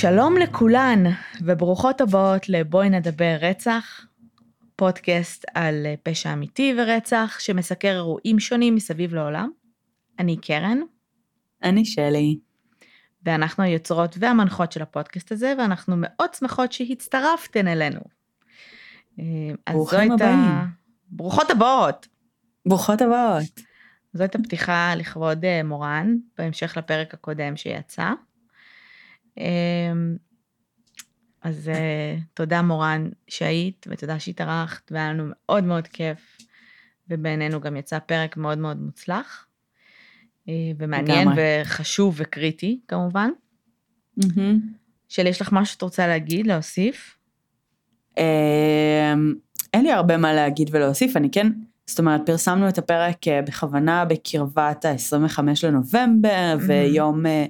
שלום לכולן, וברוכות הבאות לבואי נדבר רצח, פודקאסט על פשע אמיתי ורצח, שמסקר אירועים שונים מסביב לעולם. אני קרן. אני שלי. ואנחנו היוצרות והמנחות של הפודקאסט הזה, ואנחנו מאוד שמחות שהצטרפתן אלינו. אה, ברוכים הבאים. ברוכות הבאות. ברוכות הבאות. זו הייתה פתיחה לכבוד אה, מורן, בהמשך לפרק הקודם שיצא. אמ, אז אה, תודה מורן שהיית, ותודה שהתארחת, והיה לנו מאוד מאוד כיף, ובעינינו גם יצא פרק מאוד מאוד מוצלח, אה, ומעניין וחשוב וקריטי כמובן. שלי, יש לך משהו שאת רוצה להגיד, להוסיף? אמ, אין לי הרבה מה להגיד ולהוסיף, אני כן, זאת אומרת, פרסמנו את הפרק אה, בכוונה בקרבת ה-25 לנובמבר, ויום אה,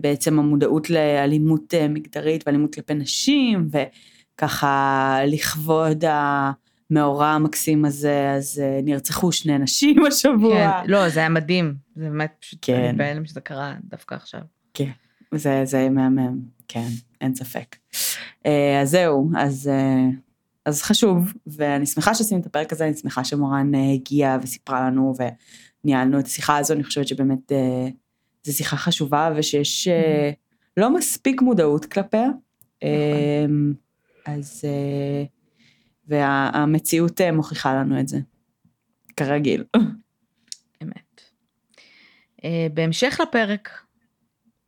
בעצם המודעות לאלימות אה, מגדרית ואלימות כלפי נשים, וככה לכבוד המאורע המקסים הזה, אז אה, נרצחו שני נשים השבוע. כן, לא, זה היה מדהים, זה באמת פשוט, כן. אני בהלם שזה קרה דווקא עכשיו. כן, זה, זה מהמם, כן, אין ספק. אז זהו, אז... אז חשוב, ואני שמחה שעשינו את הפרק הזה, אני שמחה שמורן הגיעה וסיפרה לנו וניהלנו את השיחה הזו, אני חושבת שבאמת זו שיחה חשובה ושיש mm-hmm. לא מספיק מודעות כלפיה. נכון. אמ, אז, אה, והמציאות אה, מוכיחה לנו את זה, כרגיל. אמת. בהמשך לפרק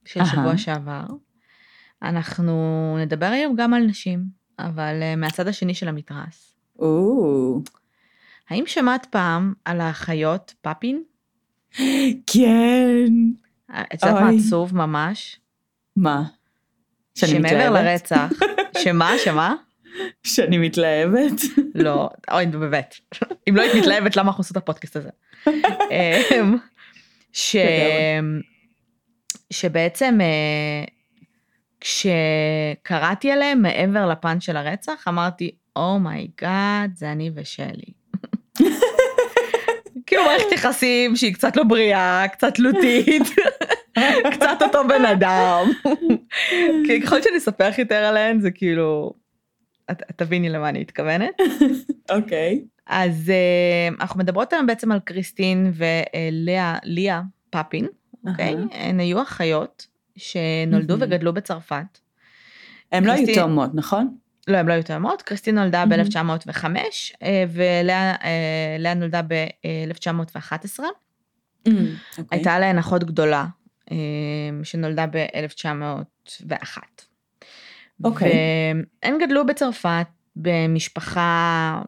של שבוע שעבר, אנחנו נדבר היום גם על נשים, אבל מהצד השני של המתרס. האם שמעת פעם על האחיות פאפין? כן. את יודעת מה עצוב ממש? מה? שאני מתלהבת? שמעבר לרצח, שמה? שמה? שאני מתלהבת? לא, אוי, באמת. אם לא היית מתלהבת, למה אנחנו עושים את הפודקאסט הזה? אמ, ש... שבעצם אה, כשקראתי עליהם מעבר לפן של הרצח, אמרתי, oh my god, oh זה אני ושלי. כאילו מערכת יחסים שהיא קצת לא בריאה, קצת תלותית, קצת אותו בן אדם. כי ככל שאני אספר לך יותר עליהן זה כאילו, את תביני למה אני מתכוונת. אוקיי. אז uh, אנחנו מדברות היום בעצם על קריסטין ולאה, ליה פאפין, אוקיי? הן היו אחיות שנולדו וגדלו בצרפת. הן לא היו תאומות, נכון? לא, הן לא היו תאומות, קריסטין נולדה ב-1905, אה, ולאה אה, נולדה ב-1911. אוקיי. הייתה להן אחות גדולה, אה, שנולדה ב-1901. אוקיי. והן גדלו בצרפת במשפחה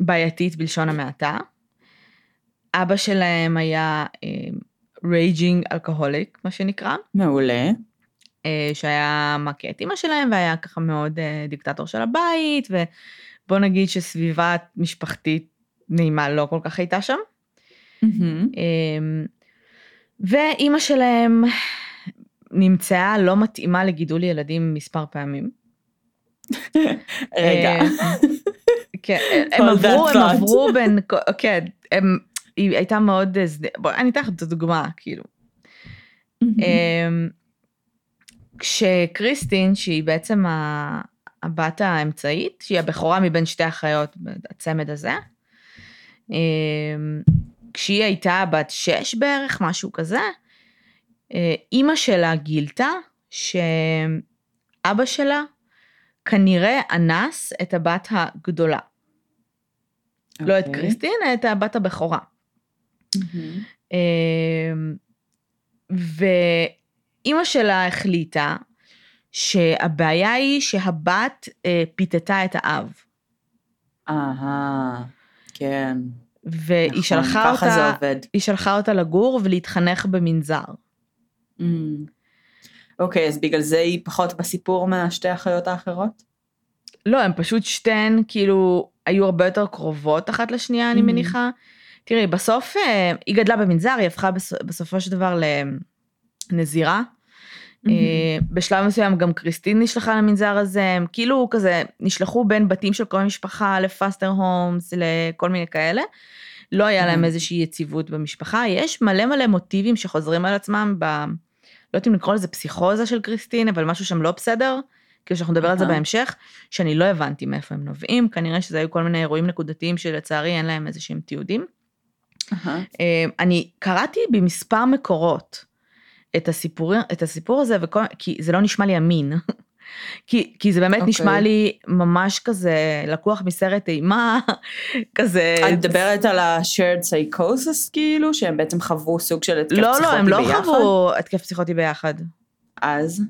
בעייתית בלשון המעטה. אבא שלהם היה raging alcoholic, מה שנקרא. מעולה. אה, שהיה מכה את אימא שלהם והיה ככה מאוד אה, דיקטטור של הבית, ובוא נגיד שסביבה משפחתית נעימה לא כל כך הייתה שם. Mm-hmm. ואימא שלהם נמצאה לא מתאימה לגידול ילדים מספר פעמים. רגע. אה, כן, הם עברו, הם עברו בין, כן, הם, היא הייתה מאוד, בוא, אני אתן לך את הדוגמה, כאילו. כשקריסטין, שהיא בעצם הבת האמצעית, שהיא הבכורה מבין שתי אחיות הצמד הזה, אמ, כשהיא הייתה בת שש בערך, משהו כזה, אה, אימא שלה גילתה שאבא שלה כנראה אנס את הבת הגדולה. Okay. לא את אוקיי. קריסטין, את הבת הבכורה. Mm-hmm. ו... אימא שלה החליטה שהבעיה היא שהבת אה, פיתתה את האב. אהה, כן. והיא נכון, שלחה אותה, זה עובד. היא שלחה אותה לגור ולהתחנך במנזר. Mm. אוקיי, אז בגלל זה היא פחות בסיפור מהשתי האחיות האחרות? לא, הן פשוט שתיהן כאילו היו הרבה יותר קרובות אחת לשנייה, אני mm. מניחה. תראי, בסוף אה, היא גדלה במנזר, היא הפכה בסופו של דבר לנזירה. Mm-hmm. בשלב מסוים גם קריסטין נשלחה למנזר הזה, הם כאילו כזה נשלחו בין בתים של כל המשפחה ל foster homes, לכל מיני כאלה. לא היה להם. איזושהי יציבות במשפחה, יש מלא מלא מוטיבים שחוזרים על עצמם ב... יודעת אם לקרוא לזה פסיכוזה של קריסטין, אבל משהו שם לא בסדר, כאילו שאנחנו נדבר על זה אהה. בהמשך, שאני לא הבנתי מאיפה הם נובעים, כנראה שזה היו כל מיני אירועים נקודתיים שלצערי אין להם איזה שהם תיעודים. אה, אני קראתי במספר מקורות את הסיפור, את הסיפור הזה, וכל, כי זה לא נשמע לי אמין. כי, כי זה באמת okay. אוקיי. נשמע לי ממש כזה לקוח מסרט אימה, כזה... את מדברת על ה-shared psychosis כאילו, שהם בעצם חוו סוג של התקף לא, פסיכוטי לא, הם לא ביחד? חוו התקף פסיכוטי ביחד. אז?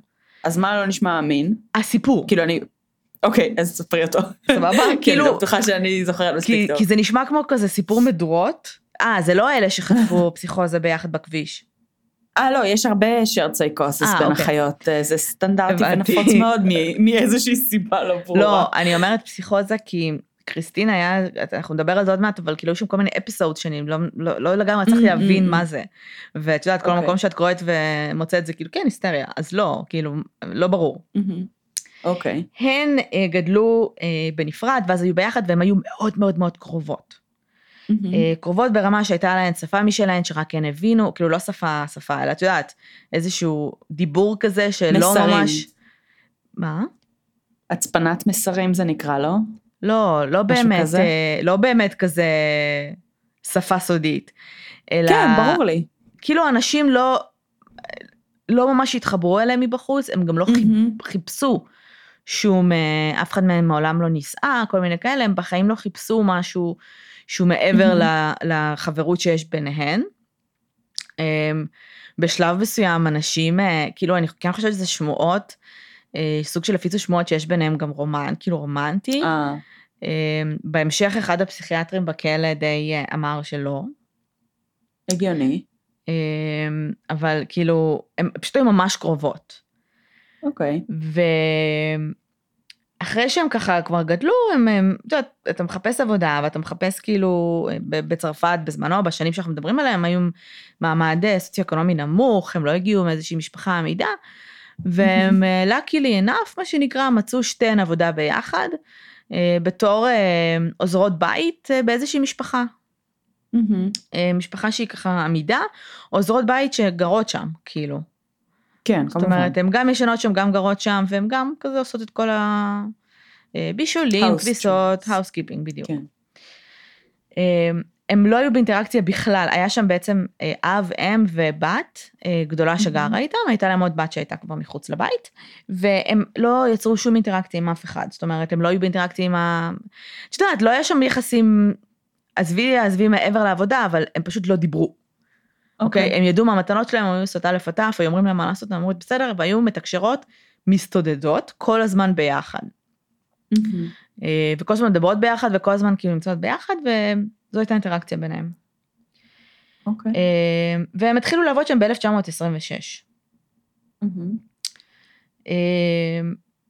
אז מה לא נשמע אמין? הסיפור, כאילו אני... אוקיי, אז ספרי אותו. סבבה? אני כאילו- לא בטוחה שאני זוכרת מספיק טוב. כי זה נשמע כמו כזה סיפור מדורות. אה, זה לא אלה שחטפו פסיכוזה ביחד בכביש. אה, לא, יש הרבה shared psychosis אה, בין אוקיי. החיות, אה, זה סטנדרטי. ונפוץ מאוד מאיזושהי סיבה לא ברורה. לא, אני אומרת פסיכוזה כי קריסטין היה, אנחנו נדבר על זה עוד מעט, אבל כאילו יש שם כל מיני אפיסוד שאני לא, לא, לא לגמרי צריך Mm, להבין mm, מה mm. זה. ואת יודעת, כל אוקיי. מקום שאת קוראת ומוצאת זה כאילו, כן, היסטריה, אז לא, כאילו, לא ברור. מהמם. אוקיי. הן אה, גדלו אה, בנפרד, ואז היו ביחד, והן היו מאוד מאוד מאוד קרובות. מהמם. אה, קרובות ברמה שהייתה להן שפה משלהן, שרק הן הבינו, כאילו לא שפה, שפה, אלא את יודעת, איזשהו דיבור כזה שלא מסרים. ממש... מה? הצפנת מסרים זה נקרא, לא? לא, לא באמת, כזה? אה, לא באמת כזה שפה סודית. אלא, כן, ברור לי. כאילו אנשים לא, לא ממש התחברו אליהם מבחוץ, הם גם לא מהמם. חיפשו שום, אה, אף אחד מהם מעולם לא נישאה, כל מיני כאלה, הם בחיים לא חיפשו משהו שהוא מעבר ל- לחברות שיש ביניהן. אמ, בשלב מסוים אנשים, אה, כאילו אני כן חושבת שזה שמועות, אה, סוג של הפיצו שמועות שיש ביניהם גם רומן, כאילו רומנטי. אמ, בהמשך אחד הפסיכיאטרים בכלא די אמר שלא, הגיוני. אמ, אבל כאילו, הם פשוט היו ממש קרובות. אוקיי. ואחרי שהם ככה כבר גדלו, הם, הם, את יודעת, אתה מחפש עבודה ואתה מחפש כאילו, בצרפת בזמנו, בשנים שאנחנו מדברים עליהם, היו מעמד אה, סוציו-אקונומי נמוך, הם לא הגיעו מאיזושהי משפחה עמידה, והם אה, luckily enough, מה שנקרא, מצאו שתיהן עבודה ביחד, אה, בתור עוזרות בית באיזושהי משפחה. אה, משפחה שהיא ככה עמידה, עוזרות בית שגרות שם, כאילו. כן, זאת כמובן. אומרת, הן גם ישנות שם, גם גרות שם, והן גם כזה עושות את כל הבישולים, כביסות. Housekeeping בדיוק. כן. הם, הם לא היו באינטראקציה בכלל, היה שם בעצם אה, אב, אם ובת אה, גדולה שגרה איתם, הייתה להם עוד בת שהייתה כבר מחוץ לבית, והם לא יצרו שום אינטראקציה עם אף אחד, זאת אומרת, הם לא היו באינטראקציה עם ה... את יודעת, לא היה שם יחסים, עזבי, עזבי מעבר לעבודה, אבל הם פשוט לא דיברו. אוקיי? הם ידעו מה המתנות שלהם, הם היו עושות א' עד ת', היו אומרים להם מה לעשות, הם אמרו בסדר, והיו מתקשרות, מסתודדות, כל הזמן ביחד. מהמם. אה, וכל הזמן מדברות ביחד, וכל הזמן כאילו נמצאות ביחד, וזו הייתה אינטראקציה ביניהם. אוקיי. אה, והם התחילו לעבוד שם ב-1926. מהמם.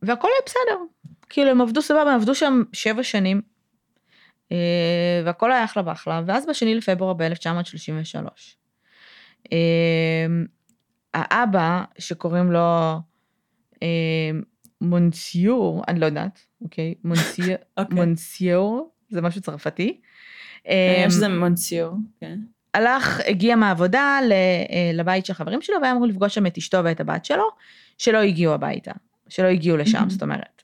והכל היה בסדר. כאילו הם עבדו סבבה, הם עבדו שם שבע שנים, אה, והכל היה אחלה ואחלה, ואז בשני לפברואר ב-1933. האבא, שקוראים לו אה, מונסיור, אני לא יודעת, אוקיי? מונסיור, אוקיי. מונסיור, זה משהו צרפתי. אה, יש איזה מונסיור. כן. הלך, הגיע מהעבודה אה, לבית של חברים שלו, והיה אמור לפגוש שם את אשתו ואת הבת שלו, שלא הגיעו הביתה, שלא הגיעו לשם. זאת אומרת.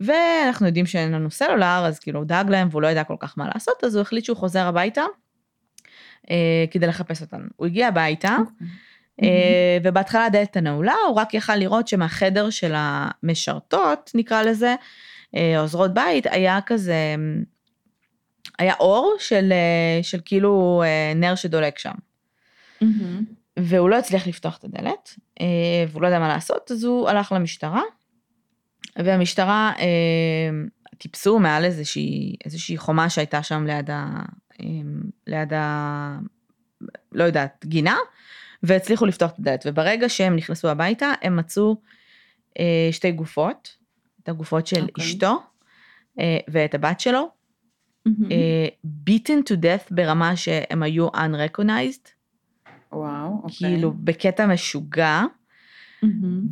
ואנחנו יודעים שאין לנו סלולר, אז כאילו הוא דאג להם והוא לא ידע כל כך מה לעשות, אז הוא החליט שהוא חוזר הביתה כדי לחפש אותנו. הוא הגיע הביתה, אוקיי. אה, ובהתחלה הדלת הנעולה, הוא רק יכל לראות שמהחדר של המשרתות, נקרא לזה, אה, עוזרות בית, היה כזה, היה אור של, אה, של כאילו אה, נר שדולק שם. מהמם. והוא לא הצליח לפתוח את הדלת, אה, והוא לא יודע מה לעשות, אז הוא הלך למשטרה, והמשטרה אה, טיפסו מעל איזושהי, איזושהי חומה שהייתה שם ליד ה... ליד ה... לא יודעת, גינה, והצליחו לפתוח את הדלת. וברגע שהם נכנסו הביתה, הם מצאו אה, שתי גופות, את הגופות של אוקיי. אשתו אה, ואת הבת שלו, מהמם. אה, beaten to death ברמה שהם היו unrecognized, וואו, אוקיי. כאילו בקטע משוגע, מהמם.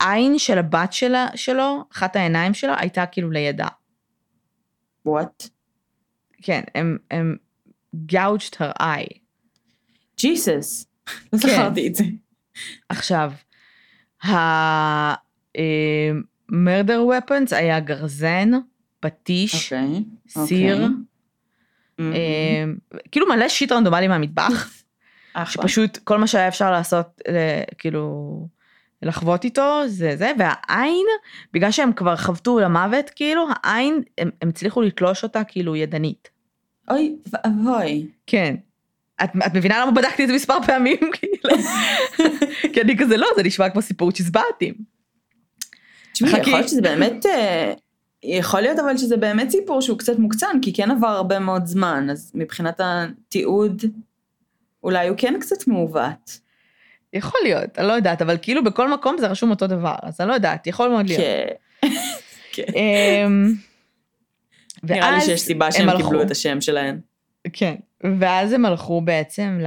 והעין של הבת שלה, שלו, אחת העיניים שלו, הייתה כאילו לידה. וואט? כן, הם, הם gouged her eye. ג'יסוס. לא. זכרתי את זה. עכשיו, ה-murder weapons היה גרזן, פטיש, אוקיי. סיר, אוקיי. אה, כאילו מלא שיט רנדומלי מהמטבח. שפשוט כל מה שהיה אפשר לעשות, אה, כאילו, לחוות איתו, זה זה, והעין, בגלל שהם כבר חבטו למוות, כאילו, העין, הם, הם הצליחו לתלוש אותה כאילו ידנית. אוי ואבוי. כן. את, את מבינה למה בדקתי את זה מספר פעמים? כאילו. כי אני כזה לא, זה נשמע כמו סיפור צ'יזבטים. תשמעי. יכול להיות שזה באמת, אה, יכול להיות אבל שזה באמת סיפור שהוא קצת מוקצן, כי כן עבר הרבה מאוד זמן, אז מבחינת התיעוד, אולי הוא כן קצת מעוות. יכול להיות, אני לא יודעת, אבל כאילו בכל מקום זה רשום אותו דבר, אז אני לא יודעת, יכול מאוד להיות. כן. נראה לי שיש סיבה הם שהם הלכו. קיבלו את השם שלהם. כן, ואז הם הלכו בעצם ל...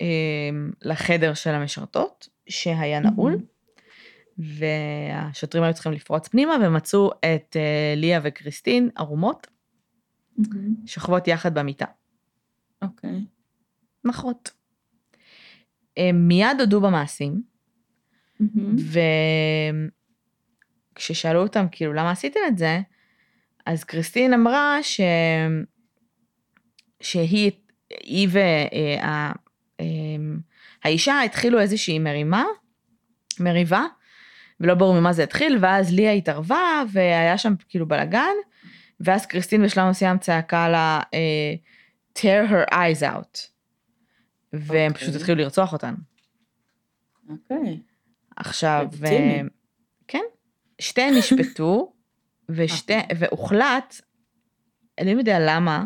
אמ, לחדר של המשרתות, שהיה נעול, והשוטרים היו צריכים לפרוץ פנימה, ומצאו את אה, ליה וקריסטין ערומות, שוכבות יחד במיטה. אוקיי. נחות. הם מיד הודו במעשים, וכששאלו אותם כאילו למה עשיתם את זה, אז קריסטין אמרה ש... שהיא היא והאישה התחילו איזושהי מרימה, מריבה, ולא ברור ממה זה התחיל, ואז ליה התערבה והיה שם כאילו בלאגן, ואז קריסטין בשלב מסוים צעקה לה אה, tear her eyes out. והם אוקיי. פשוט התחילו לרצוח אותן. אוקיי. עכשיו, לגיטימי. אה, כן, שתיהן נשפטו, ושתי, והוחלט, אני לא יודע למה,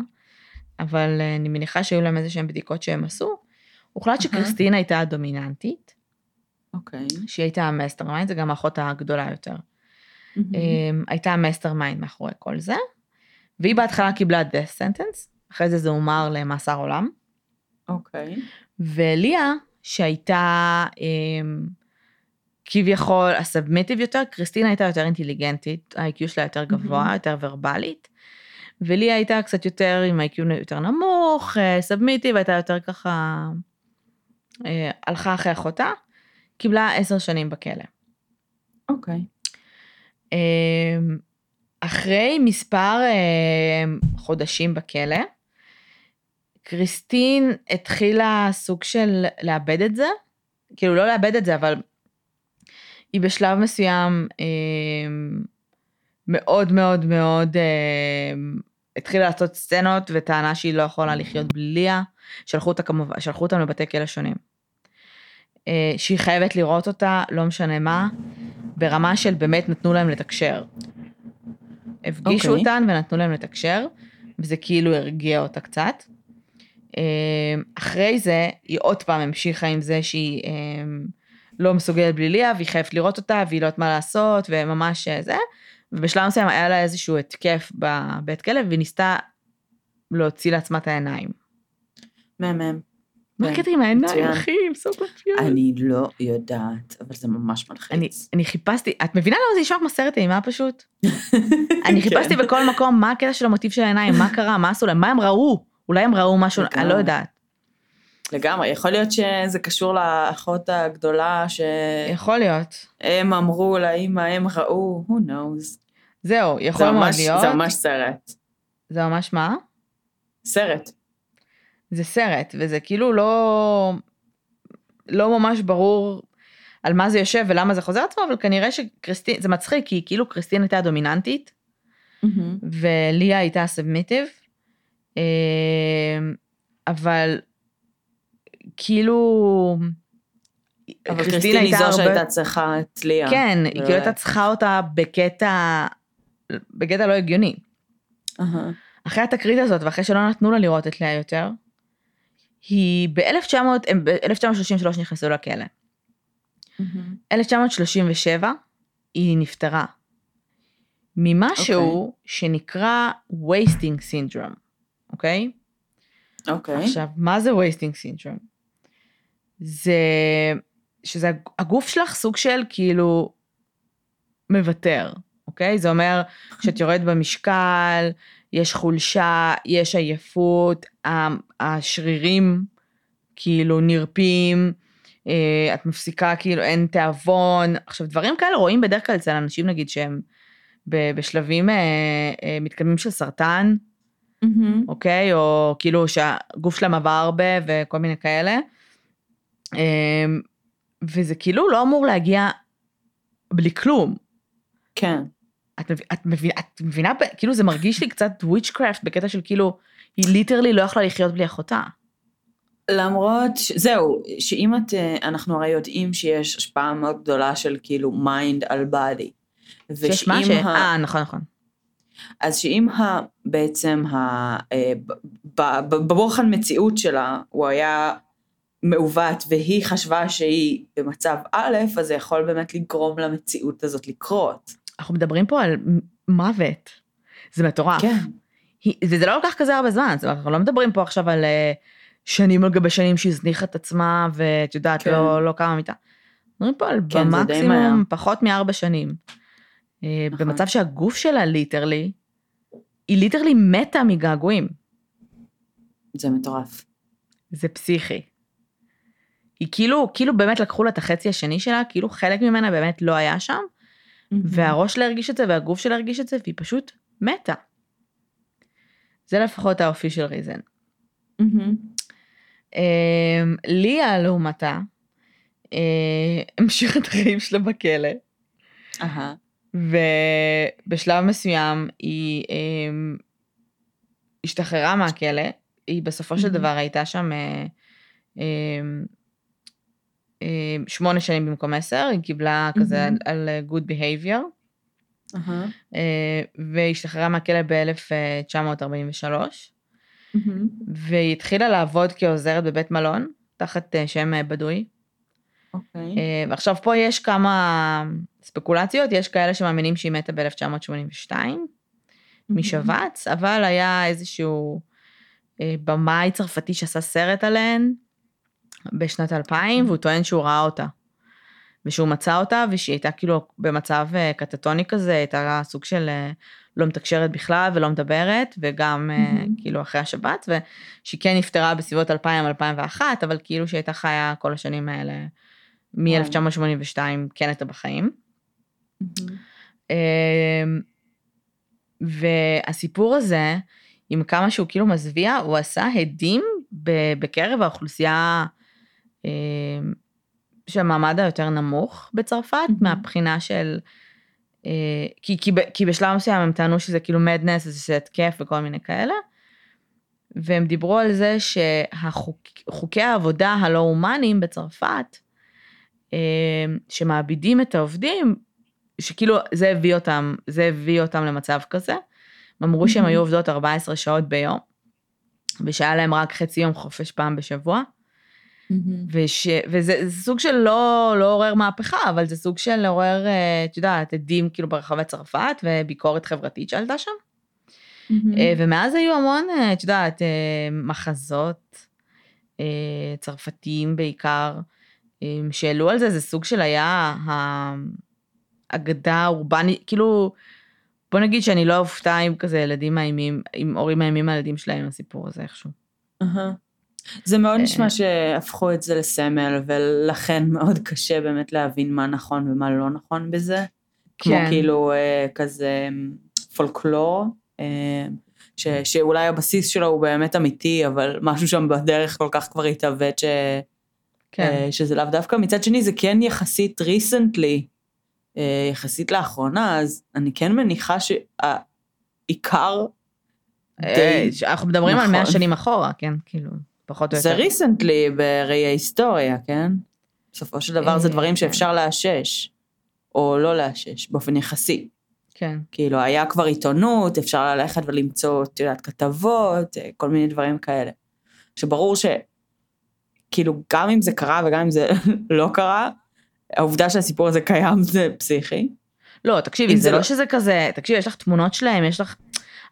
אבל אה, אני מניחה שהיו להם איזה שהן בדיקות שהם עשו, הוחלט שקריסטין הייתה הדומיננטית, אוקיי. שהיא הייתה ה mastermind, זה גם האחות הגדולה יותר. אמ, הייתה ה mastermind מאחורי כל זה, והיא בהתחלה קיבלה death sentence, אחרי זה זה הומר למאסר עולם, אוקיי. וליה, שהייתה אמ, כביכול הסאבמיטיב יותר, קריסטינה הייתה יותר אינטליגנטית, ה-IQ שלה יותר גבוה, מהמם. יותר ורבלית, וליה הייתה קצת יותר עם ה-IQ יותר נמוך, סאבמיטיב, הייתה יותר ככה, אה, הלכה אחרי אחותה, קיבלה עשר שנים בכלא. אוקיי. אמ, אחרי מספר אמ, חודשים בכלא, קריסטין התחילה סוג של לאבד את זה, כאילו לא לאבד את זה, אבל היא בשלב מסוים אמ, מאוד מאוד מאוד אמ, התחילה לעשות סצנות וטענה שהיא לא יכולה לחיות בלי ליה, שלחו אותה כמובן, שלחו אותם לבתי כלא שונים. אה, שהיא חייבת לראות אותה, לא משנה מה, ברמה של באמת נתנו להם לתקשר. הפגישו אוקיי. אותן ונתנו להם לתקשר, וזה כאילו הרגיע אותה קצת. אה, אחרי זה, היא עוד פעם המשיכה עם זה שהיא אה, לא מסוגלת בלי ליה, והיא חייבת לראות אותה, והיא לא יודעת מה לעשות, וממש אה, זה. ובשלב מסוים היה לה איזשהו התקף בבית כלא, והיא ניסתה להוציא לעצמה את העיניים. מהמם. מה כן, הקטע עם העיניים. אחי? I'm so confused. אני לא יודעת, אבל זה ממש מלחיץ. אני חיפשתי, את מבינה למה זה נשמע כמו סרט אימה פשוט? אני חיפשתי כן. בכל מקום מה הקטע של המוטיב של העיניים, מה קרה, מה עשו להם, מה הם ראו, אולי הם ראו משהו, אני לא. יודעת. לגמרי, יכול להיות שזה קשור לאחות הגדולה, יכול להיות. שהם אמרו לאמא, הם ראו, who knows. זהו, זה יכול מאוד ממש, להיות. זה ממש סרט. זה ממש מה? סרט. זה סרט, וזה כאילו לא, לא ממש ברור על מה זה יושב ולמה זה חוזר עצמו, אבל כנראה שקריסטין, זה מצחיק, כי כאילו קריסטין הייתה דומיננטית, וליה הייתה סאבמיטיב, אבל כאילו... אבל קריסטין היא זו שהייתה צריכה את ליה. כן, היא כאילו הייתה צריכה אותה בקטע, בקטע לא הגיוני. אהה. אחרי התקרית הזאת, ואחרי שלא נתנו לה לראות את לאה יותר, היא ב-1900, הם ב-1933 נכנסו לכלא. 1937 היא נפטרה ממשהו okay. שנקרא wasting syndrome, אוקיי? Okay? אוקיי. עכשיו, מה זה wasting syndrome? זה שזה הגוף שלך סוג של כאילו מוותר, אוקיי? זה אומר שאת יורדת במשקל, יש חולשה, יש עייפות, השרירים כאילו נרפים, אה, את מפסיקה, כאילו, אין תיאבון. עכשיו, דברים כאלה רואים בדרך כלל אצל אנשים, נגיד, שהם בשלבים אה, אה, מתקדמים של סרטן, מהמם. אוקיי? או כאילו שהגוף שלהם עבר הרבה וכל מיני כאלה. אה, וזה כאילו לא אמור להגיע בלי כלום. כן. את, מב... את, מבינה, את מבינה, כאילו זה מרגיש לי קצת witchcraft בקטע של כאילו, היא literally לא יכלה לחיות בלי אחותה. למרות, ש... זהו, שאם את, אה, אנחנו הרי יודעים שיש השפעה מאוד גדולה של כאילו mind על body. שיש מה ש... אה, נכון, נכון. אז שאם ה, בעצם ה, אה, בבוחן מציאות שלה הוא היה מעוות והיא חשבה שהיא במצב א', אז זה יכול באמת לגרום למציאות הזאת לקרות. אנחנו מדברים פה על מוות. זה מטורף. כן. היא, וזה לא לקח כזה הרבה זמן, זאת אומרת, אנחנו לא מדברים פה עכשיו על אה, שנים על גבי שנים שהזניחה את עצמה, ואת יודעת, כן. לא, לא קמה מיטה. מדברים פה על כן. במקסימום פחות מארבע שנים. אה, נכון. במצב שהגוף שלה literally, היא literally מתה מגעגועים. זה מטורף. זה פסיכי. היא כאילו, כאילו באמת לקחו לה את החצי השני שלה, כאילו חלק ממנה באמת לא היה שם, והראש שלה הרגיש את זה, והגוף שלה הרגיש את זה, והיא פשוט מתה. זה לפחות האופי של ריזן. מהמם. אמ, ליה, לעומתה, אה, המשיכה את החיים שלה בכלא, אהה. ובשלב מסוים היא אמ, השתחררה מהכלא, היא בסופו של מהמם. דבר הייתה שם אמ, שמונה שנים במקום עשר, היא קיבלה כזה על. על good behavior. אה, והשתחררה מהכלא ב-1943, מהמם. והיא התחילה לעבוד כעוזרת בבית מלון, תחת אה, שם אה, בדוי. אוקיי. אה, ועכשיו פה יש כמה ספקולציות, יש כאלה שמאמינים שהיא מתה ב-1982 משבץ, אבל היה איזשהו במאי צרפתי שעשה סרט עליהן בשנת 2000, והוא טוען שהוא ראה אותה. ושהוא מצא אותה, ושהיא הייתה כאילו במצב אה, קטטוני כזה, הייתה סוג של אה, לא מתקשרת בכלל ולא מדברת, וגם מהמם. כאילו אחרי השבת, ושהיא כן נפטרה בסביבות 2000-2001, אבל כאילו שהיא הייתה חיה כל השנים האלה, מ-1982 כן הייתה בחיים. אמ, והסיפור הזה, עם כמה שהוא כאילו מזוויע, הוא עשה הדים בקרב האוכלוסייה אמ, של המעמד היותר נמוך בצרפת, מהמם. מהבחינה של... אה, כי, כי, כי בשלב מסוים הם טענו שזה כאילו מדנס, זה התקף וכל מיני כאלה. והם דיברו על זה שחוקי העבודה הלא הומניים בצרפת, אה, שמעבידים את העובדים, שכאילו זה הביא אותם, זה הביא אותם למצב כזה. הם אמרו שהם מהמם. היו עובדות 14 שעות ביום, ושהיה להם רק חצי יום חופש פעם בשבוע, מהמם. וש, וזה זה סוג של לא, לא עורר מהפכה, אבל זה סוג של לעורר, אה, את יודעת, עדים כאילו ברחבי צרפת, וביקורת חברתית שעלתה שם. מהמם. אה, ומאז היו המון, אה, את יודעת, מחזות צרפתיים בעיקר, שהעלו על זה, זה סוג של היה האגדה האורבנית, כאילו, בוא נגיד שאני לא אופתע אם כזה ילדים מאיימים, אם הורים מאיימים על הילדים שלהם עם הסיפור הזה איכשהו. אהה. זה מאוד אה, נשמע שהפכו את זה לסמל, ולכן מאוד קשה באמת להבין מה נכון ומה לא נכון בזה. כמו כן. כאילו אה, כזה פולקלור, אה, ש, שאולי הבסיס שלו הוא באמת אמיתי, אבל משהו שם בדרך כל כך כבר התעוות ש, כן. שזה לאו דווקא. מצד שני זה כן יחסית ריסנטלי, יחסית לאחרונה, אז אני כן מניחה שהעיקר די, אנחנו מדברים על 100 נכון. שנים אחורה, כן, כאילו, פחות או זה יותר. ריסנטלי בראי ההיסטוריה, כן? בסופו של דבר זה אה, דברים כן. שאפשר לאשש, או לא לאשש, באופן יחסי. כן. כאילו, היה כבר עיתונות, אפשר ללכת ולמצוא, את יודעת, כתבות, אה, כל מיני דברים כאלה. שברור ש... כאילו, גם אם זה קרה וגם אם זה לא קרה, העובדה שהסיפור הזה קיים זה פסיכי. לא, תקשיבי, זה זה לא לא- שזה כזה, תקשיבי, יש לך תמונות שלהם, יש לך...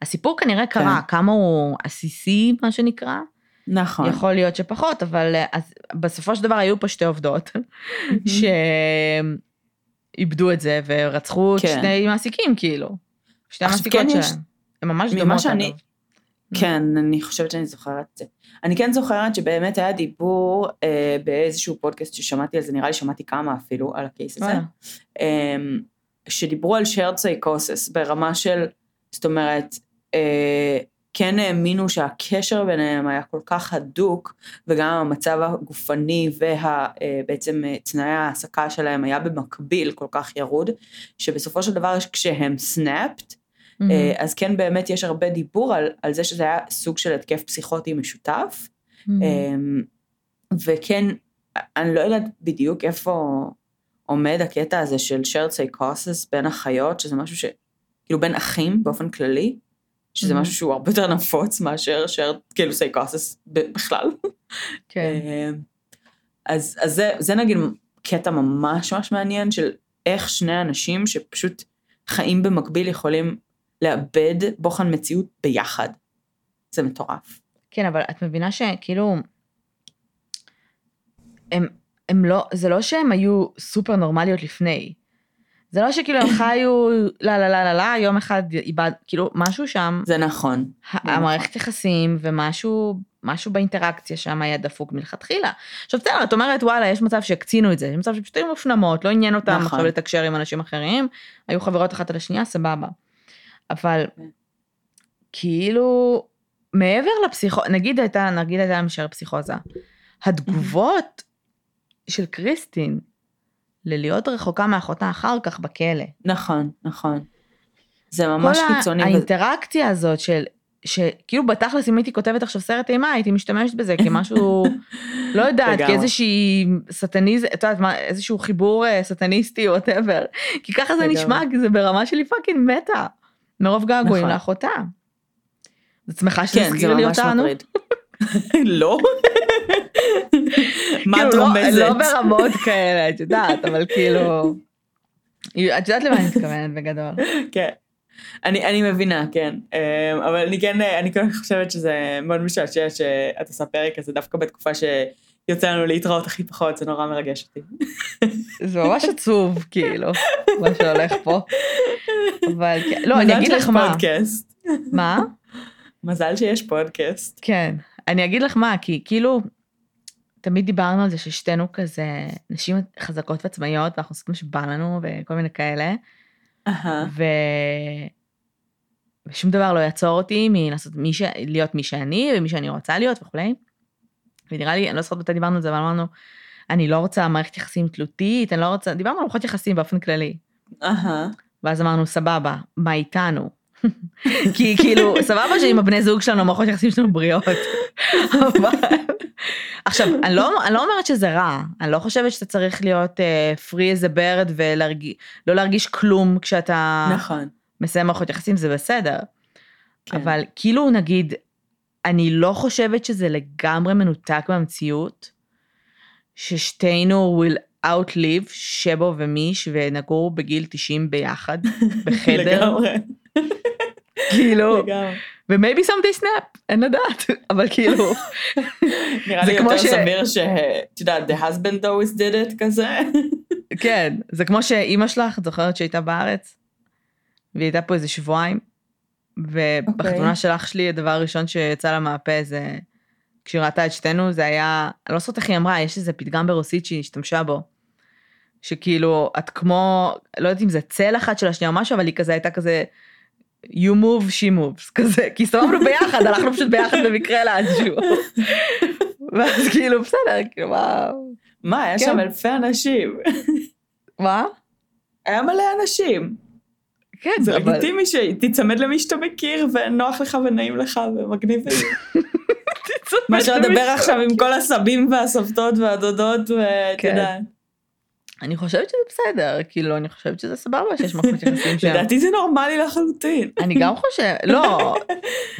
הסיפור כנראה קרה, כמה הוא עסיסי, מה שנקרא. נכון. יכול להיות שפחות, אבל אה, אז בסופו של דבר היו פה שתי עובדות, שאיבדו את זה ורצחו כן. שני מעסיקים, כאילו. שתי עכשיו, המעסיקות כן יש- שלהם. הן ממש דומות, שאני- אגב. כן, אני חושבת שאני זוכרת את זה. אני כן זוכרת שבאמת היה דיבור אה, באיזשהו פודקאסט ששמעתי על זה, נראה לי שמעתי כמה אפילו על הקייס הזה. אה, שדיברו על shared psychosis ברמה של, זאת אומרת, אה, כן האמינו שהקשר ביניהם היה כל כך הדוק, וגם המצב הגופני ובעצם תנאי ההעסקה שלהם היה במקביל כל כך ירוד, שבסופו של דבר כשהם סנאפט. אה, אז כן באמת יש הרבה דיבור על, על זה שזה היה סוג של התקף פסיכוטי משותף. אמ, וכן, אני לא יודעת בדיוק איפה עומד הקטע הזה של shared psychosis בין אחיות, שזה משהו ש... כאילו בין אחים באופן כללי, שזה Mhm. משהו שהוא הרבה יותר נפוץ מאשר shared כאילו ב- בכלל. כן. אמ, אז, אז זה, זה נגיד קטע ממש ממש מעניין של איך שני אנשים שפשוט חיים במקביל יכולים לאבד בוחן מציאות ביחד. זה מטורף. כן, אבל את מבינה שכאילו, הם, הם לא, זה לא שהם היו סופר נורמליות לפני. זה לא שכאילו הם חיו לה לה לה לה לה, יום אחד איבד, כאילו משהו שם, זה נכון. המערכת יחסים ומשהו משהו באינטראקציה שם היה דפוק מלכתחילה. עכשיו בסדר, את אומרת וואלה, יש מצב שהקצינו את זה, יש מצב שפשוט היו מופנמות, לא עניין אותם נכון. עכשיו לתקשר עם אנשים אחרים, היו חברות אחת על השנייה, סבבה. אבל כן. כאילו, מעבר לפסיכו... נגיד הייתה, נגיד הייתה שער פסיכוזה. התגובות של קריסטין ללהיות רחוקה מאחותה אחר כך בכלא. נכון, נכון. זה ממש כל קיצוני. ו- האינטראקציה הזאת של, שכאילו בתכלס אם הייתי כותבת עכשיו סרט אימה, הייתי משתמשת בזה כמשהו, לא יודעת. כאיזושהי סטניז... את יודעת מה, איזשהו חיבור אה, סטניסטי או whatever. כי ככה זה. נשמע, כי זה ברמה שלי fucking מתה. מרוב געגועים נכון. לאחותה. אז שמחה שזה כן, זה הזכיר לי ממש אותנו. מטריד. לא? מה את כאילו, לא- רומזת? לא ברמות כאלה, את יודעת, אבל כאילו... את יודעת למה אני מתכוונת בגדול. כן. אני, אני מבינה, כן. אמ, אבל אני כן, אני כן חושבת שזה מאוד משעשע שאת עושה פרק הזה דווקא בתקופה שיוצא לנו להתראות הכי פחות, זה נורא מרגש אותי. זה ממש עצוב, כאילו, מה שהולך פה. אבל כן, לא, אני אגיד לך מזל מה. שיש פודקאסט. מה? מזל שיש פודקאסט. כן. אני אגיד לך מה, כי כאילו, תמיד דיברנו על זה ששתינו כזה נשים חזקות ועצמאיות, ואנחנו עושים מה שבא לנו וכל מיני כאלה. ו... ושום דבר לא יעצור אותי מלעשות מי ש... להיות מי שאני ומי שאני רוצה להיות וכולי. ונראה לי, אני לא זוכרת מתי דיברנו על זה, אבל אמרנו, אני לא רוצה מערכת יחסים תלותית, אני לא רוצה, דיברנו על מערכות יחסים באופן כללי. אהה. ואז אמרנו, סבבה, מה איתנו? כי כאילו, סבבה שעם הבני זוג שלנו, המערכות יחסים שלנו בריאות. אבל... עכשיו, אני לא, אני לא אומרת שזה רע, אני לא חושבת שאתה צריך להיות free as a bird ולא להרגיש כלום כשאתה נכון. מסיים מערכות יחסים, זה בסדר. כן. אבל כאילו, נגיד, אני לא חושבת שזה לגמרי מנותק מהמציאות, ששתינו will outlive שבו ומיש ונגור בגיל 90 ביחד בחדר, לגמרי. כאילו. ו-maybe someday snap, אין לדעת, אבל כאילו, נראה לי יותר סביר ש... את יודעת, the husband always did it כזה. כן, זה כמו שאימא שלך, את זוכרת שהייתה בארץ? והיא הייתה פה איזה שבועיים, ובחתונה אוקיי. של אח שלי, הדבר הראשון שיצא לה מהפה זה, כשהיא ראתה את שתינו, זה היה, אני לא זוכרת איך היא אמרה, יש איזה פתגם ברוסית שהיא השתמשה בו. שכאילו, את כמו, לא יודעת אם זה צל אחת של השנייה או משהו, אבל היא כזה הייתה כזה, you move, she moves, כזה, כי הסתובבנו ביחד, הלכנו פשוט ביחד במקרה לאנשהו. ואז כאילו, בסדר, כאילו, מה, מה, היה כן. שם אלפי אנשים. מה? היה מלא אנשים. כן, זה אבל... לגיטימי שתיצמד למי שאתה מכיר ונוח לך ונעים לך ומגניב. מאשר לדבר עכשיו עם כל הסבים והסבתות והדודות ואת כן. אני חושבת שזה בסדר, כאילו, אני חושבת שזה סבבה שיש מערכות יחסים שם. לדעתי זה נורמלי לחלוטין. אני גם חושבת, לא,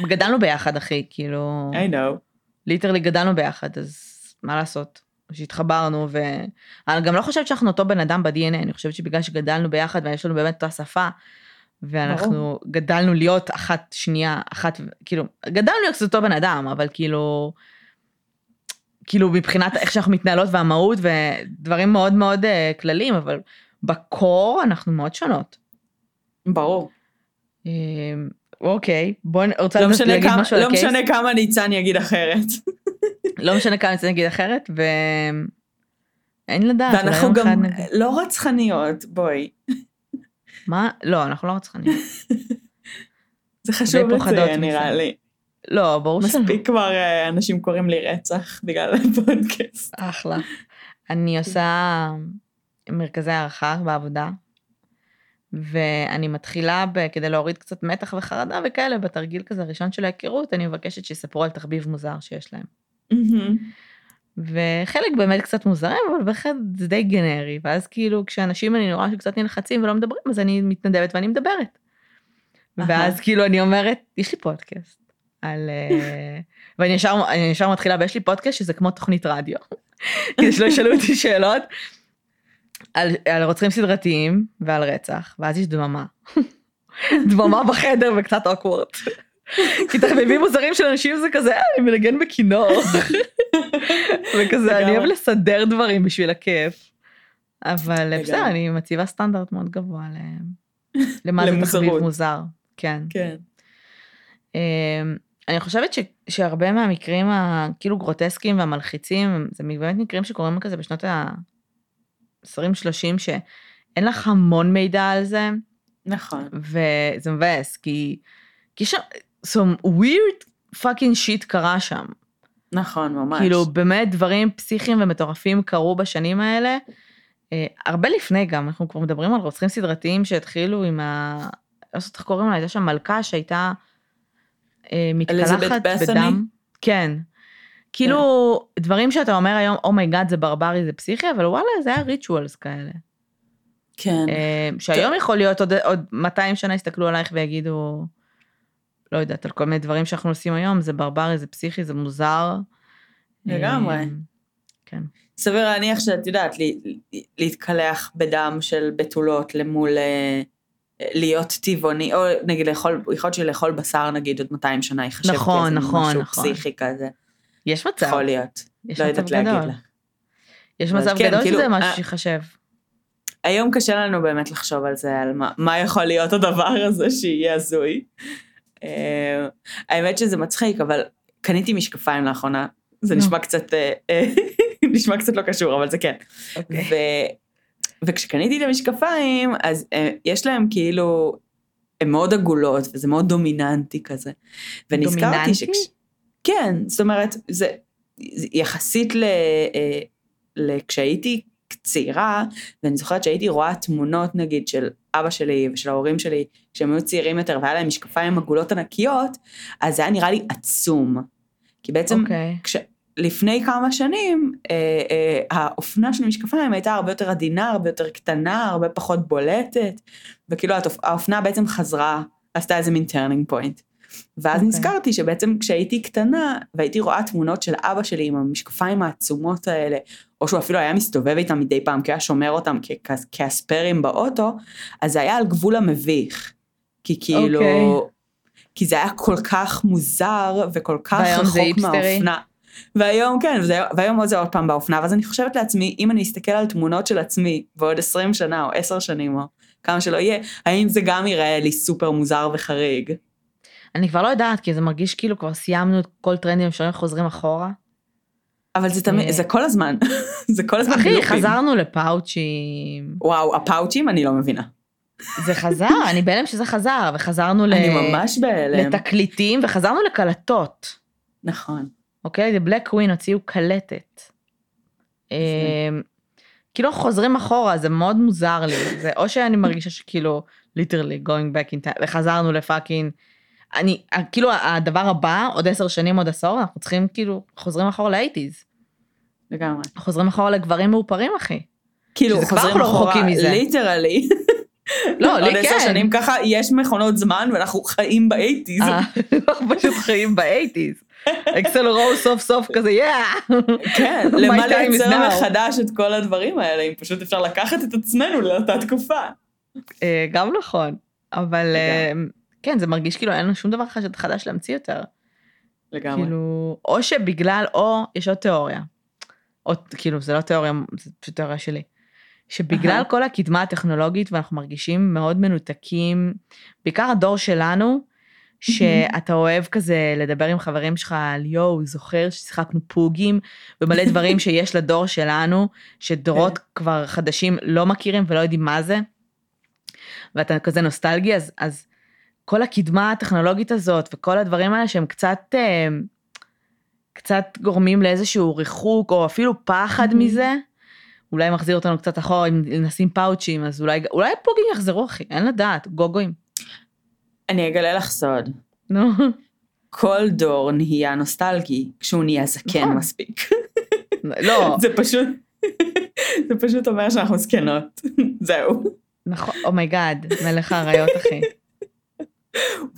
גדלנו ביחד, אחי, כאילו, I know. ליטרלי גדלנו ביחד, אז מה לעשות? שהתחברנו, ואני גם לא חושבת שאנחנו אותו בן אדם ב-DNA, אני חושבת שבגלל שגדלנו ביחד ויש לנו באמת אותה שפה, ואנחנו גדלנו להיות אחת שנייה, אחת, כאילו, גדלנו להיות אותו בן אדם, אבל כאילו, כאילו מבחינת איך שאנחנו מתנהלות והמהות ודברים מאוד מאוד uh, כלליים, אבל בקור אנחנו מאוד שונות. ברור. אמ, אוקיי, בוא, נ- רוצה לא משנה להגיד כמה- משהו על לא הקייס? משנה כמה ניצן יגיד אחרת. לא משנה כמה אני אגיד אחרת, ו... אין לדעת, ואנחנו גם אחד נגיד- לא רצחניות, בואי. מה? לא, אנחנו לא רצחנים. זה חשוב לציין. נראה לי. לא, ברור שלא. מספיק כבר אה, אנשים קוראים לי רצח בגלל הפודקאסט. אחלה. אני עושה מרכזי הערכה בעבודה, ואני מתחילה ב- כדי להוריד קצת מתח וחרדה וכאלה, בתרגיל כזה ראשון של ההיכרות, אני מבקשת שיספרו על תחביב מוזר שיש להם. וחלק באמת קצת מוזרים, אבל בהחלט זה די גנרי, ואז כאילו כשאנשים אני רואה שקצת נלחצים ולא מדברים, אז אני מתנדבת ואני מדברת. ואז כאילו אני אומרת, יש לי פודקאסט על... אה, ואני ישר, ישר מתחילה, ויש לי פודקאסט שזה כמו תוכנית רדיו. כדי שלא ישאלו אותי שאלות על, על רוצחים סדרתיים ועל רצח, ואז יש דממה. דממה בחדר וקצת אוקוורד. כי תחביבים מוזרים של אנשים זה כזה, "אה, אני מנגן בכינור. וכזה, אני אוהב. לסדר דברים בשביל הכיף. אבל לגמרי. בסדר, אני מציבה סטנדרט מאוד גבוה למה זה תחביב. מוזר. כן. כן. אני חושבת ש, שהרבה מהמקרים הכאילו גרוטסקיים והמלחיצים, זה באמת מקרים שקורים כזה בשנות ה-20-30, שאין לך המון מידע על זה, נכון. וזה מבאס, כי, כי שם some weird fucking shit קרה שם. נכון, ממש. כאילו באמת דברים פסיכיים ומטורפים קרו בשנים האלה. אה, הרבה לפני גם, אנחנו כבר מדברים על רוצחים סדרתיים שהתחילו עם ה... לא יודעת איך קוראים לה, הייתה שם מלכה שהייתה מתקלחת אליזבת בת'ורי? בדם. כן. כאילו, דברים שאתה אומר היום, oh my God זה ברברי, זה פסיכי, אבל וואלה, זה היה rituals כאלה. כן. אה, שהיום יכול להיות עוד, עוד 200 שנה יסתכלו עלייך ויגידו, לא יודעת, על כל מיני דברים שאנחנו עושים היום, זה ברברי, זה פסיכי, זה מוזר. לגמרי. אה, כן. סביר להניח שאת יודעת, להתקלח בדם של בתולות למול אה, להיות טבעוני, או נגיד לאכול, יכול להיות שלאכול בשר נגיד עוד 200 שנה ייחשב נכון, כאיזה נכון, משהו נכון. פסיכי כזה. יש מצב, יכול להיות. לא יודעת להגיד. לך. יש מצב כן, גדול כאילו, שזה משהו אה, שיחשב. היום קשה לנו באמת לחשוב על זה, על מה, מה יכול להיות הדבר הזה שיהיה הזוי. אה, האמת שזה מצחיק, אבל קניתי משקפיים לאחרונה. זה. נשמע קצת, אה, נשמע קצת לא קשור, אבל זה כן. אוקיי. וכשקניתי את המשקפיים, אז אה, יש להם כאילו, הן מאוד עגולות, וזה מאוד דומיננטי כזה. ונזכרתי דומיננטי? שכש... כן, זאת אומרת, זה, זה יחסית ל... אה, לכשהייתי צעירה, ואני זוכרת שהייתי רואה תמונות נגיד של אבא שלי ושל ההורים שלי, כשהם היו צעירים יותר והיה להם משקפיים עגולות ענקיות, אז זה היה נראה לי עצום. כי בעצם אוקיי. כש... לפני כמה שנים, אה, אה, האופנה של המשקפיים הייתה הרבה יותר עדינה, הרבה יותר קטנה, הרבה פחות בולטת, וכאילו התופ... האופנה בעצם חזרה, עשתה איזה מין turning point. ואז אוקיי. נזכרתי שבעצם כשהייתי קטנה, והייתי רואה תמונות של אבא שלי עם המשקפיים העצומות האלה, או שהוא אפילו היה מסתובב איתם מדי פעם, כי הוא היה שומר אותם כ- כ- כ spares באוטו, אז זה היה על גבול המביך. כי כאילו... אוקיי. כי זה היה כל כך מוזר וכל כך רחוק. מהאופנה. והיום כן, וזה, והיום עוד זה עוד פעם באופנה, ואז אני חושבת לעצמי, אם אני אסתכל על תמונות של עצמי בעוד 20 שנה או 10 שנים או כמה שלא יהיה, האם זה גם יראה לי סופר מוזר וחריג? אני כבר לא יודעת, כי זה מרגיש כאילו כבר סיימנו את כל טרנדים אפשריים חוזרים אחורה. אבל זה תמיד, אה. זה כל הזמן, זה כל הזמן אחי. חזרנו לפאוצ'ים. וואו, הפאוצ'ים אני לא מבינה. זה חזר, אני בהלם שזה חזר, וחזרנו ל... אני ממש בהלם. לתקליטים, וחזרנו לקלטות. נכון. אוקיי? The Black Queen הוציאו קלטת. אמ, כאילו חוזרים אחורה, זה מאוד מוזר לי. זה או שאני מרגישה שכאילו, literally going back in time, וחזרנו לפאקינג, אני, כאילו הדבר הבא, עוד עשר שנים, עוד עשור, אנחנו צריכים כאילו, חוזרים אחורה לאייטיז. לגמרי. חוזרים אחורה לגברים מאופרים, אחי. כאילו, חוזרים לא אחורה. literally. לא, לי עוד עשר כן. שנים ככה, יש מכונות זמן ואנחנו חיים ב eighties. אה, אנחנו פשוט חיים ב eighties. אקסל רוז סוף סוף כזה, yeah. כן, למה לייצר. מחדש את כל הדברים האלה, אם פשוט אפשר לקחת את עצמנו לאותה תקופה. אה, גם נכון, אבל. אה, כן, זה מרגיש כאילו אין לנו שום דבר חדש להמציא יותר. לגמרי. כאילו, או שבגלל, או יש עוד תיאוריה. או כאילו, זה לא תיאוריה, זה פשוט תיאוריה שלי. שבגלל. כל הקדמה הטכנולוגית ואנחנו מרגישים מאוד מנותקים, בעיקר הדור שלנו, שאתה אוהב כזה לדבר עם חברים שלך על יואו, זוכר ששיחקנו פוגים, ומלא דברים שיש לדור שלנו, שדורות כבר חדשים לא מכירים ולא יודעים מה זה, ואתה כזה נוסטלגי, אז, אז כל הקדמה הטכנולוגית הזאת וכל הדברים האלה שהם קצת, אה, קצת גורמים לאיזשהו ריחוק או אפילו פחד. מזה, אולי מחזיר אותנו קצת אחורה אם נשים פאוצ'ים, אז אולי, אולי פוגים יחזרו אחי, אין לדעת, גוגויים. אני אגלה לך סוד. נו, כל דור נהיה נוסטלגי כשהוא נהיה זקן נכון. מספיק. לא, זה פשוט, זה פשוט אומר שאנחנו זקנות. זהו. נכון, oh my God, מלך האריות אחי.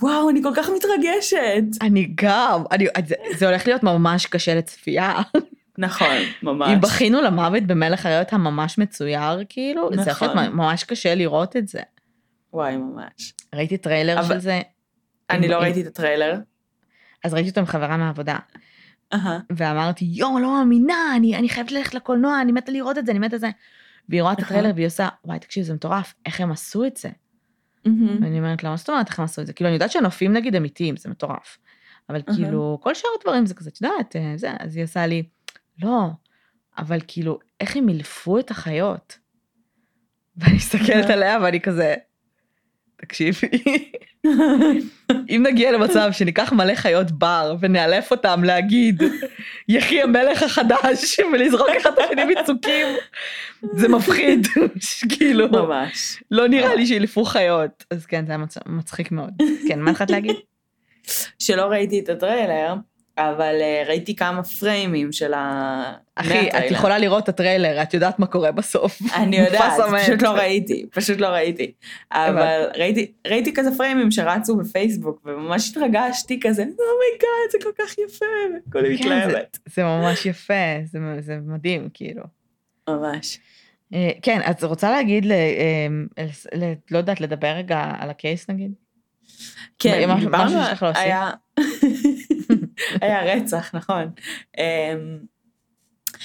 וואו, אני כל כך מתרגשת. אני גם, אני, זה, זה הולך להיות ממש קשה לצפייה. נכון, ממש. אם בכינו למוות במלך האריות הממש מצויר, כאילו, זה יכול להיות נכון. ממש קשה לראות את זה. וואי, ממש. ראיתי טריילר אבל- של זה, אני אם- לא ראיתי את הטריילר. אז ראיתי אותו עם חברה מהעבודה, אהה. ואמרתי, יואו, לא מאמינה, אני, אני חייבת ללכת לקולנוע, אני מתה לראות את זה, אני מתה את זה. והיא רואה את אהה. הטריילר והיא עושה, וואי, תקשיב, זה מטורף, איך הם עשו את זה? מהמם. ואני אומרת לה, מה זאת אומרת, איך הם עשו את זה? כאילו, אני יודעת שהנופים נגיד אמיתיים, זה מטורף. אבל אהה. כאילו, כל שאר הדברים זה כזה, את יודעת, אה, זה, אז היא עושה לי, לא, אבל כאילו, איך הם מילפו את החיות? ואני מסתכלת. עליה ואני כזה, תקשיבי, אם נגיע למצב שניקח מלא חיות בר ונאלף אותם להגיד, יחי המלך החדש, ולזרוק אחד את השני מצוקים, זה מפחיד, כאילו, ממש. לא נראה לי שאילפו חיות. אז כן, זה היה מצ- מצחיק מאוד. כן, מה התחלת להגיד? שלא ראיתי את הטריילר, אבל אה, ראיתי כמה פריימים של ה... אחי, את. יכולה לראות את הטריילר, את יודעת מה קורה בסוף. אני יודעת. פשוט לא ראיתי, פשוט לא ראיתי. אבל ראיתי, ראיתי כזה פריימים שרצו בפייסבוק, וממש התרגשתי כזה, oh my God, זה כל כך יפה, וכולי כן, מתלהבת. זה ממש יפה, זה, זה מדהים, כאילו. ממש. אה, כן, את רוצה להגיד, ל, אה, ל, ל, לא יודעת, לדבר רגע על הקייס נגיד? כן, דיברנו? היה... היה רצח, נכון. אמ,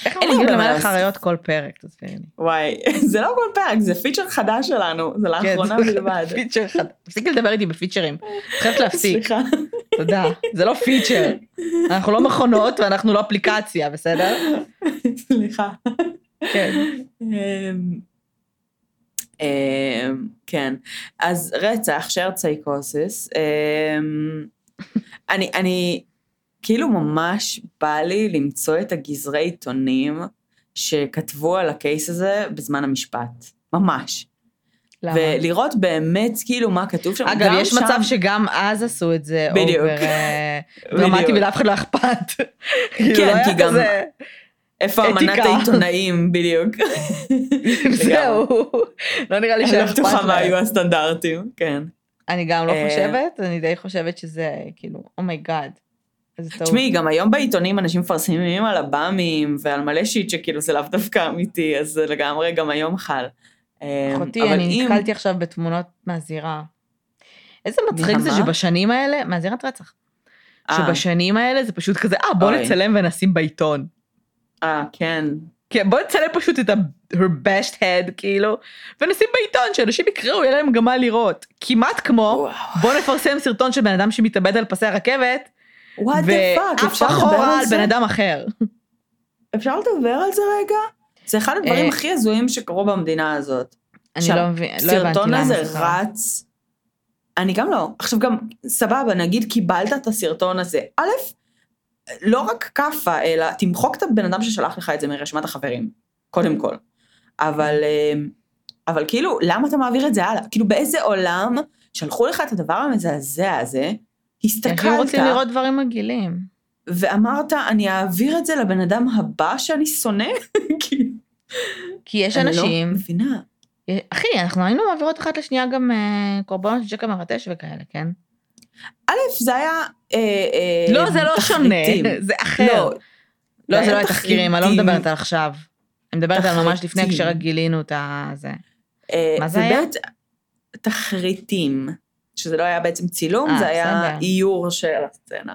איך הרבה מה למלך. האריות כל פרק, תסבירי לי. וואי, זה לא כל פרק, זה פיצ'ר חדש שלנו, זה לאחרונה כן, זה בלבד. פיצ'ר אחד. תפסיקי לדבר איתי בפיצ'רים. חייבת להפסיק, סליחה. תודה. זה לא פיצ'ר. אנחנו לא מכונות ואנחנו לא אפליקציה, בסדר? סליחה. כן. אמ, אמ, כן, אז רצח, psychosis, אמ, אני, אני, כאילו ממש בא לי למצוא את הגזרי עיתונים שכתבו על הקייס הזה בזמן המשפט, ממש. למה? ולראות באמת כאילו מה כתוב שם. אגב, יש שם- מצב שגם אז עשו את זה בדיוק. over אה, דרמטי. ולאף אחד לא אכפת. כאילו, כן, לא כי גם- איפה אמנת. העיתונאים, בדיוק. זהו, לא נראה לי אני שהיה לא אכפת בטוחה מה היו להם. הסטנדרטים, כן. אני גם לא אה, חושבת, אני די חושבת שזה כאילו, oh my god. טעות. תשמעי, גם היום בעיתונים אנשים מפרסמים על עב"מים ועל מלא shit שכאילו זה לאו דווקא אמיתי, אז זה לגמרי גם היום חל. אה, אחותי, אני אם- נתקלתי עכשיו בתמונות מהזירה. איזה מצחיק זה? שבשנים האלה, מהזירת רצח. אה, שבשנים האלה זה פשוט כזה, אה, בוא אוי. נצלם ונשים בעיתון. אה, כן. כן, בוא נצלם פשוט את ה- her best head, כאילו, ונשים בעיתון, שאנשים יקראו, יהיה להם גם מה לראות. כמעט כמו, וואו. בוא נפרסם סרטון של בן אדם שמתאבד על פסי הרכבת, the fuck, ועף אפשר לדבר על על זה? בן אדם אחר. אפשר לדבר על זה רגע? זה אחד הדברים אה, הכי הזויים שקרו במדינה הזאת. אני לא מבין, לא הבנתי הסרטון למה הזה זה קרה. רץ, אני גם לא. עכשיו גם, סבבה, נגיד קיבלת את הסרטון הזה. א', לא רק כאפה, אלא תמחוק את הבן אדם ששלח לך את זה מרשימת החברים, קודם כל. אבל, אה, אבל כאילו, למה אתה מעביר את זה הלאה? כאילו, באיזה עולם שלחו לך את הדבר המזעזע הזה, אנשים הסתכלת, רוצים לראות דברים מגעילים. ואמרת, אני אעביר את זה לבן אדם הבא שאני שונא? כאילו, כי יש אני אנשים, לא מבינה. אחי, אנחנו היינו מעבירות אחת לשנייה גם אה, קורבנות של ג'קה מרטש וכאלה, כן? א', זה היה... אה, אה, לא, זה לא שונה, תחריטים. זה אחר. לא, לא, זה היה לא היה תחקירים, אני לא. מדברת על עכשיו. אני מדברת על ממש לפני. כשרק גילינו את הזה. אה, מה זה היה? וב' תחריטים, שזה לא היה בעצם צילום, אה, זה היה בסדר. איור של הסצנה.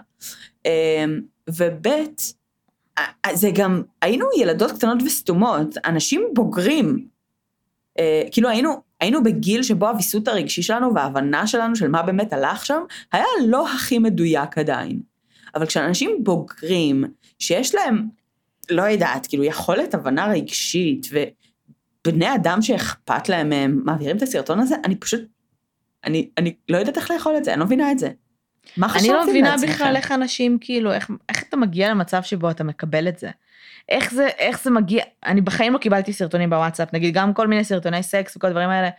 אה, וב' אה, זה גם, היינו ילדות קטנות וסתומות, אנשים בוגרים. אה, כאילו היינו, היינו בגיל שבו הוויסות הרגשי שלנו וההבנה שלנו של מה באמת הלך שם, היה לא הכי מדויק עדיין. אבל כשאנשים בוגרים, שיש להם, לא יודעת, כאילו יכולת הבנה רגשית, ובני אדם שאכפת להם מהם מעבירים את הסרטון הזה, אני פשוט, אני, אני לא יודעת איך לאכול את זה, אני לא מבינה את זה. מה חשבתם אני לעצמכם? לא מבינה בכלל איך אנשים, כאילו, איך, איך אתה מגיע למצב שבו אתה מקבל את זה. איך זה, איך זה מגיע, אני בחיים לא קיבלתי סרטונים בוואטסאפ, נגיד גם כל מיני סרטוני סקס וכל הדברים האלה.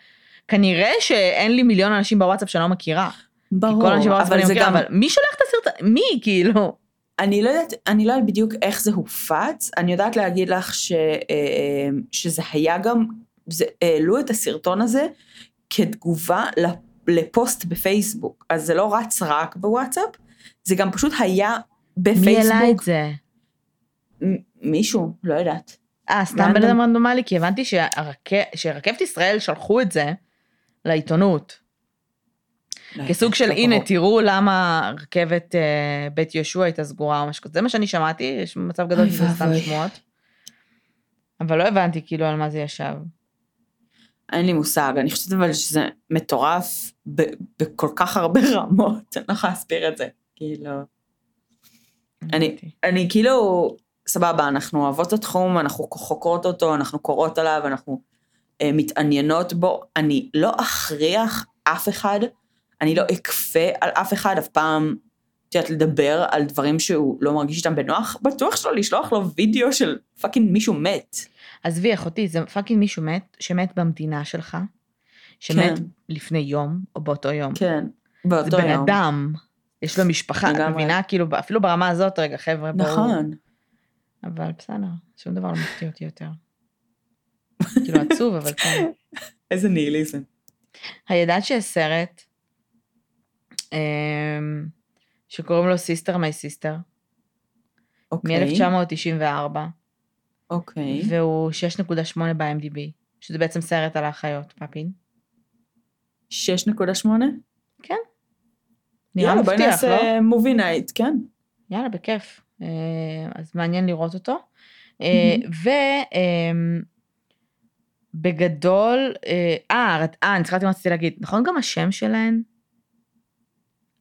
כנראה שאין לי מיליון אנשים בוואטסאפ שאני לא מכירה. ברור, אבל אני זה מכירה, גם, אבל מי שולח את הסרטון? מי, כאילו? אני לא יודעת, אני לא יודעת בדיוק איך זה הופץ, אני יודעת להגיד לך ש, אה, שזה היה גם, זה, העלו את הסרטון הזה כתגובה לפוסט בפייסבוק, אז זה לא רץ רק בוואטסאפ, זה גם פשוט היה בפייסבוק. מי העלה את זה? מ- מישהו, לא יודעת. אה, סתם בן אדם רנדומלי, כי הבנתי שהרכ- שרכבת ישראל שלחו את זה לעיתונות. לא כסוג של לא הנה. תראו למה רכבת אה, בית יהושע הייתה סגורה או משהו כזה, זה מה שאני שמעתי, יש מצב גדול שזה סתם. שמועות. אבל לא הבנתי כאילו על מה זה ישב. אין לי מושג, אני חושבת אבל שזה מטורף ב- בכל כך הרבה רמות, אני לא יכולה להסביר את זה, כאילו. אני-. אני כאילו, סבבה, אנחנו אוהבות את התחום, אנחנו חוקרות אותו, אנחנו קוראות עליו, אנחנו אה, מתעניינות בו. אני לא אכריח אף אחד, אני לא אכפה על אף אחד אף פעם, את יודעת, לדבר על דברים שהוא לא מרגיש איתם בנוח. בטוח שלא לשלוח לו וידאו של fucking מישהו מת. עזבי אחותי, זה fucking מישהו מת, שמת במדינה שלך, שמת כן. לפני יום או באותו יום. כן, זה באותו בן יום. אדם, יש לו משפחה, את. מבינה? כאילו אפילו ברמה הזאת, רגע חבר'ה, ברור. נכון. אבל בסדר, שום דבר לא מפתיע אותי יותר. כאילו עצוב, אבל כן. איזה ניהיליזם. הידעת שיש סרט אמ, שקוראים לו Sister My Sister, אוקיי. מ-1994, אוקיי. והוא 6.8 ב-IMDb, שזה בעצם סרט על האחיות, פאפין. 6.8? נראה יאללה, בואי מבטיח, לא? נעשה movie night, כן. יאללה, בכיף. אה, אז מעניין לראות אותו. אה, ובגדול, אה, רת- אה, אני זכרתי מה רציתי להגיד, נכון גם השם שלהן?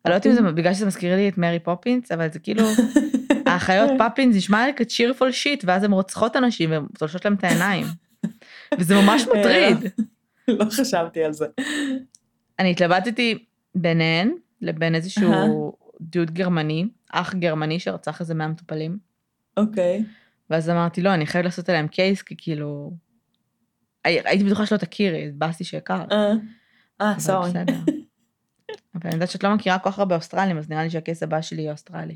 אני לא יודעת אם זה בגלל שזה מזכיר לי את מרי פופינס, אבל זה כאילו, האחיות פאפינס נשמע לי כ cheerful shit, ואז הן רוצחות אנשים ותולשות להם את העיניים. וזה ממש מטריד. לא חשבתי על זה. אני התלבטתי ביניהן לבין איזשהו. דוד גרמני, אח גרמני שרצח איזה 100 מטופלים. אוקיי. ואז אמרתי, לא, אני חייבת לעשות עליהם case, כי כאילו... הי- הייתי בטוחה שלא תכירי, התבאסתי שהכרת. אה, אה, sorry. אבל אני יודעת שאת לא מכירה כל כך הרבה אוסטרלים, אז נראה לי שה case הבא שלי יהיה אוסטרלי.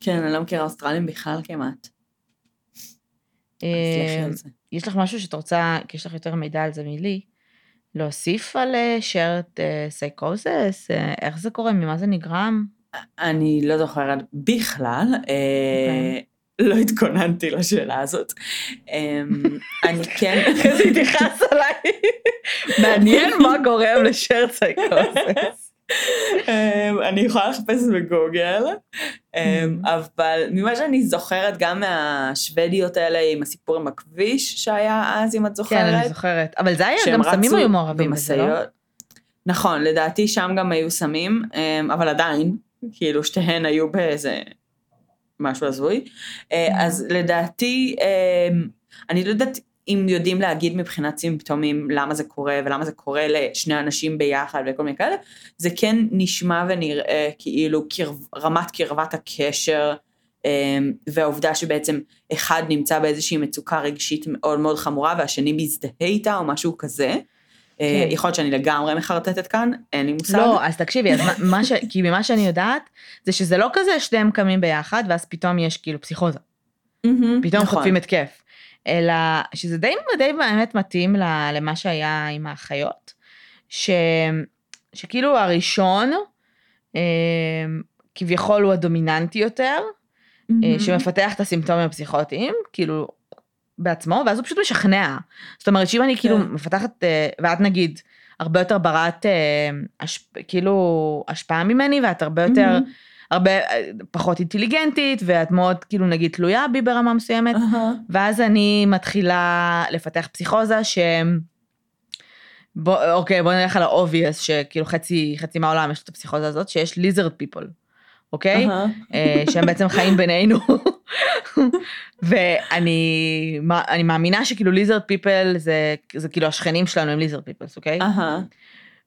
כן, אני לא מכירה אוסטרלים בכלל כמעט. אה. יש לך משהו שאת רוצה, כי יש לך יותר מידע על זה מלי, להוסיף על shared psychosis? איך זה קורה? ממה זה נגרם? אני לא זוכרת בכלל, אה, אוקיי. לא התכוננתי לשאלה הזאת. אמ, אני כן... כזה התייחס עליי. מעניין מה גורם לשרת סייקוזס. אמ, אני יכולה לחפש בגוגל, אמ, Mhm. אבל ממה שאני זוכרת, גם מהשוודיות האלה עם הסיפור עם הכביש שהיה אז, אם את זוכרת. כן, אני זוכרת. אבל זה היה, גם סמים היו מעורבים בזה, לא? נכון, לדעתי שם גם היו סמים, אמ, אבל עדיין, כאילו שתיהן היו באיזה משהו הזוי. אה. אז לדעתי, אני לא יודעת אם יודעים להגיד מבחינת סימפטומים למה זה קורה ולמה זה קורה לשני אנשים ביחד וכל מיני כאלה, זה כן נשמע ונראה כאילו קרב, רמת קרבת הקשר. אמ, והעובדה שבעצם אחד נמצא באיזושהי מצוקה רגשית מאוד מאוד חמורה והשני מזדהה איתה או משהו כזה. אה, כן. יכול להיות שאני לגמרי מחרטטת כאן, אין לי מושג. לא, אז תקשיבי, אז מה- ש... כי ממה שאני יודעת, זה שזה לא כזה שניהם קמים ביחד, ואז פתאום יש כאילו פסיכוזה. פתאום נכון. חוטפים התקף. אלא שזה די, די באמת מתאים למה שהיה עם האחיות, ש, שכאילו הראשון, אה, כביכול הוא הדומיננטי יותר, מהמם. שמפתח את הסימפטומים הפסיכוטיים, כאילו, בעצמו, ואז הוא פשוט משכנע. זאת אומרת, שאם אני כאילו כן. מפתחת, אה, ואת נגיד, הרבה יותר ברת, כאילו, השפעה ממני, ואת הרבה יותר, מהמם. הרבה אה, פחות אינטליגנטית, ואת מאוד, כאילו, נגיד, תלויה בי ברמה מסוימת, אהה. ואז אני מתחילה לפתח פסיכוזה ש... בוא, אוקיי, בוא נלך על ה-obvious, שכאילו חצי, חצי מהעולם יש את הפסיכוזה הזאת, שיש lizard people, אוקיי? אה, שהם בעצם חיים בינינו. ואני אני מאמינה שכאילו lizard people זה, זה כאילו השכנים שלנו הם lizard people, אוקיי? אהה.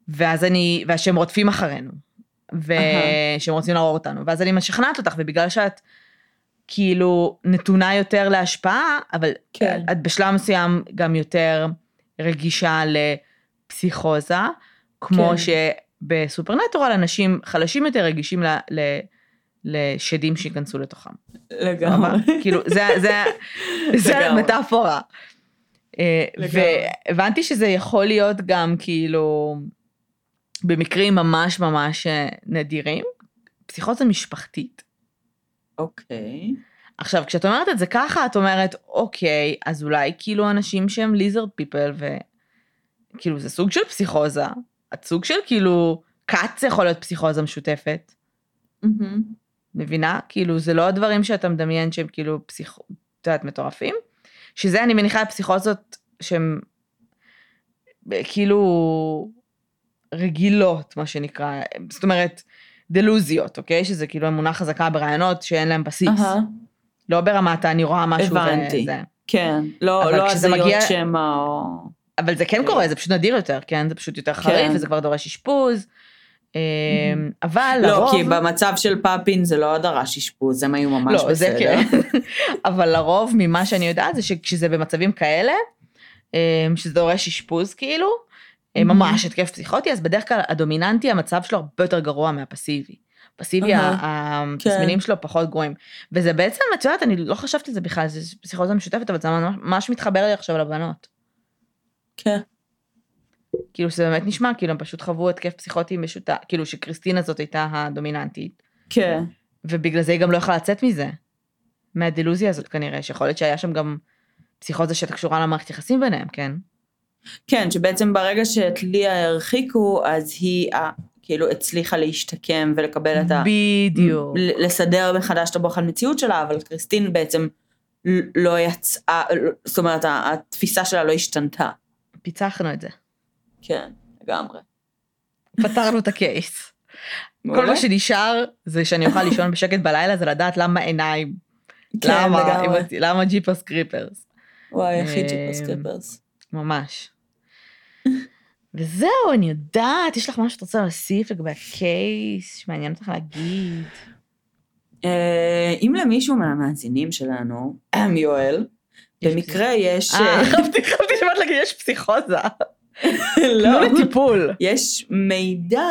ואז אני, ושהם רודפים אחרינו, ושהם רוצים להרוג אותנו, ואז אני משכנעת אותך, ובגלל שאת כאילו נתונה יותר להשפעה, אבל כן. את בשלב מסוים גם יותר רגישה לפסיכוזה, כמו כן. שבסופרנטורל אנשים חלשים יותר רגישים ל... ל לשדים שייכנסו לתוכם. לגמרי. כאילו, זה, זה, זה לגמרי. מטאפורה. אה, לגמרי. והבנתי שזה יכול להיות גם כאילו, במקרים ממש ממש אה, נדירים, פסיכוזה משפחתית. אוקיי. עכשיו, כשאת אומרת את זה ככה, את אומרת, אוקיי, אז אולי כאילו אנשים שהם ליזרד פיפל, וכאילו זה סוג של פסיכוזה, את סוג של כאילו, כת זה יכול להיות פסיכוזה משותפת, מהמם. מבינה? כאילו, זה לא הדברים שאתה מדמיין שהם כאילו פסיכ... את יודעת, מטורפים. שזה, אני מניחה, הפסיכוזות שהן אה, כאילו רגילות, מה שנקרא, זאת אומרת, דלוזיות, אוקיי? שזה כאילו אמונה חזקה ברעיונות שאין להם בסיס. אהה. לא ברמת אני רואה משהו הבנתי. וזה. כן. לא לא הזיות מגיע- שמא או... אבל זה כן כן. קורה, זה פשוט נדיר יותר, כן? זה פשוט יותר חריף, כן. וזה כבר דורש אשפוז. אמ, אבל לא, לרוב... כי במצב של פאפין זה לא דרש אשפוז, הם היו ממש לא, זה בסדר. כן. אבל לרוב, ממה שאני יודעת, זה שכשזה במצבים כאלה, אמ, שזה דורש אשפוז כאילו, אה. ממש התקף פסיכוטי, אז בדרך כלל הדומיננטי, המצב שלו הרבה יותר גרוע מהפסיבי. פסיבי, אהה, התסמינים כן. שלו פחות גרועים. וזה בעצם, את יודעת, אני לא חשבתי על זה בכלל, זה פסיכוזה משותפת, אבל זה ממש- מתחבר לי עכשיו לבנות. כן. כאילו שזה באמת נשמע, כאילו הם פשוט חוו התקף פסיכוטי משותף, כאילו שקריסטינה זאת הייתה הדומיננטית, כן. ובגלל זה היא גם לא יכולה לצאת מזה. מהדילוזיה הזאת כנראה, שיכול להיות שהיה שם גם פסיכוזה שהייתה קשורה למערכת יחסים ביניהם, כן? כן, שבעצם ברגע שאת ליה הרחיקו, אז היא אה, כאילו הצליחה להשתקם ולקבל את ה... בדיוק. לסדר מחדש את הבוחן מציאות שלה, אבל קריסטין בעצם לא יצאה, זאת אומרת, ה- התפיסה שלה לא השתנתה. פיצחנו את זה. כן, לגמרי. פתרנו את הקייס. כל. מה שנשאר זה שאני אוכל לישון בשקט בלילה, זה לדעת למה עיניים. כן, למה, לגמרי. למה ג'יפוס קריפרס. וואי, הכי אה, ג'יפוס קריפרס. ממש. וזהו, אני יודעת, יש לך משהו שאת רוצה להוסיף לגבי הקייס, שמעניין אותך להגיד. אה, אם למישהו מהמאזינים שלנו, יואל, במקרה יש... אה, חשבתי חשבתי שבאת להגיד יש פסיכוזה. לא. לטיפול. יש מידע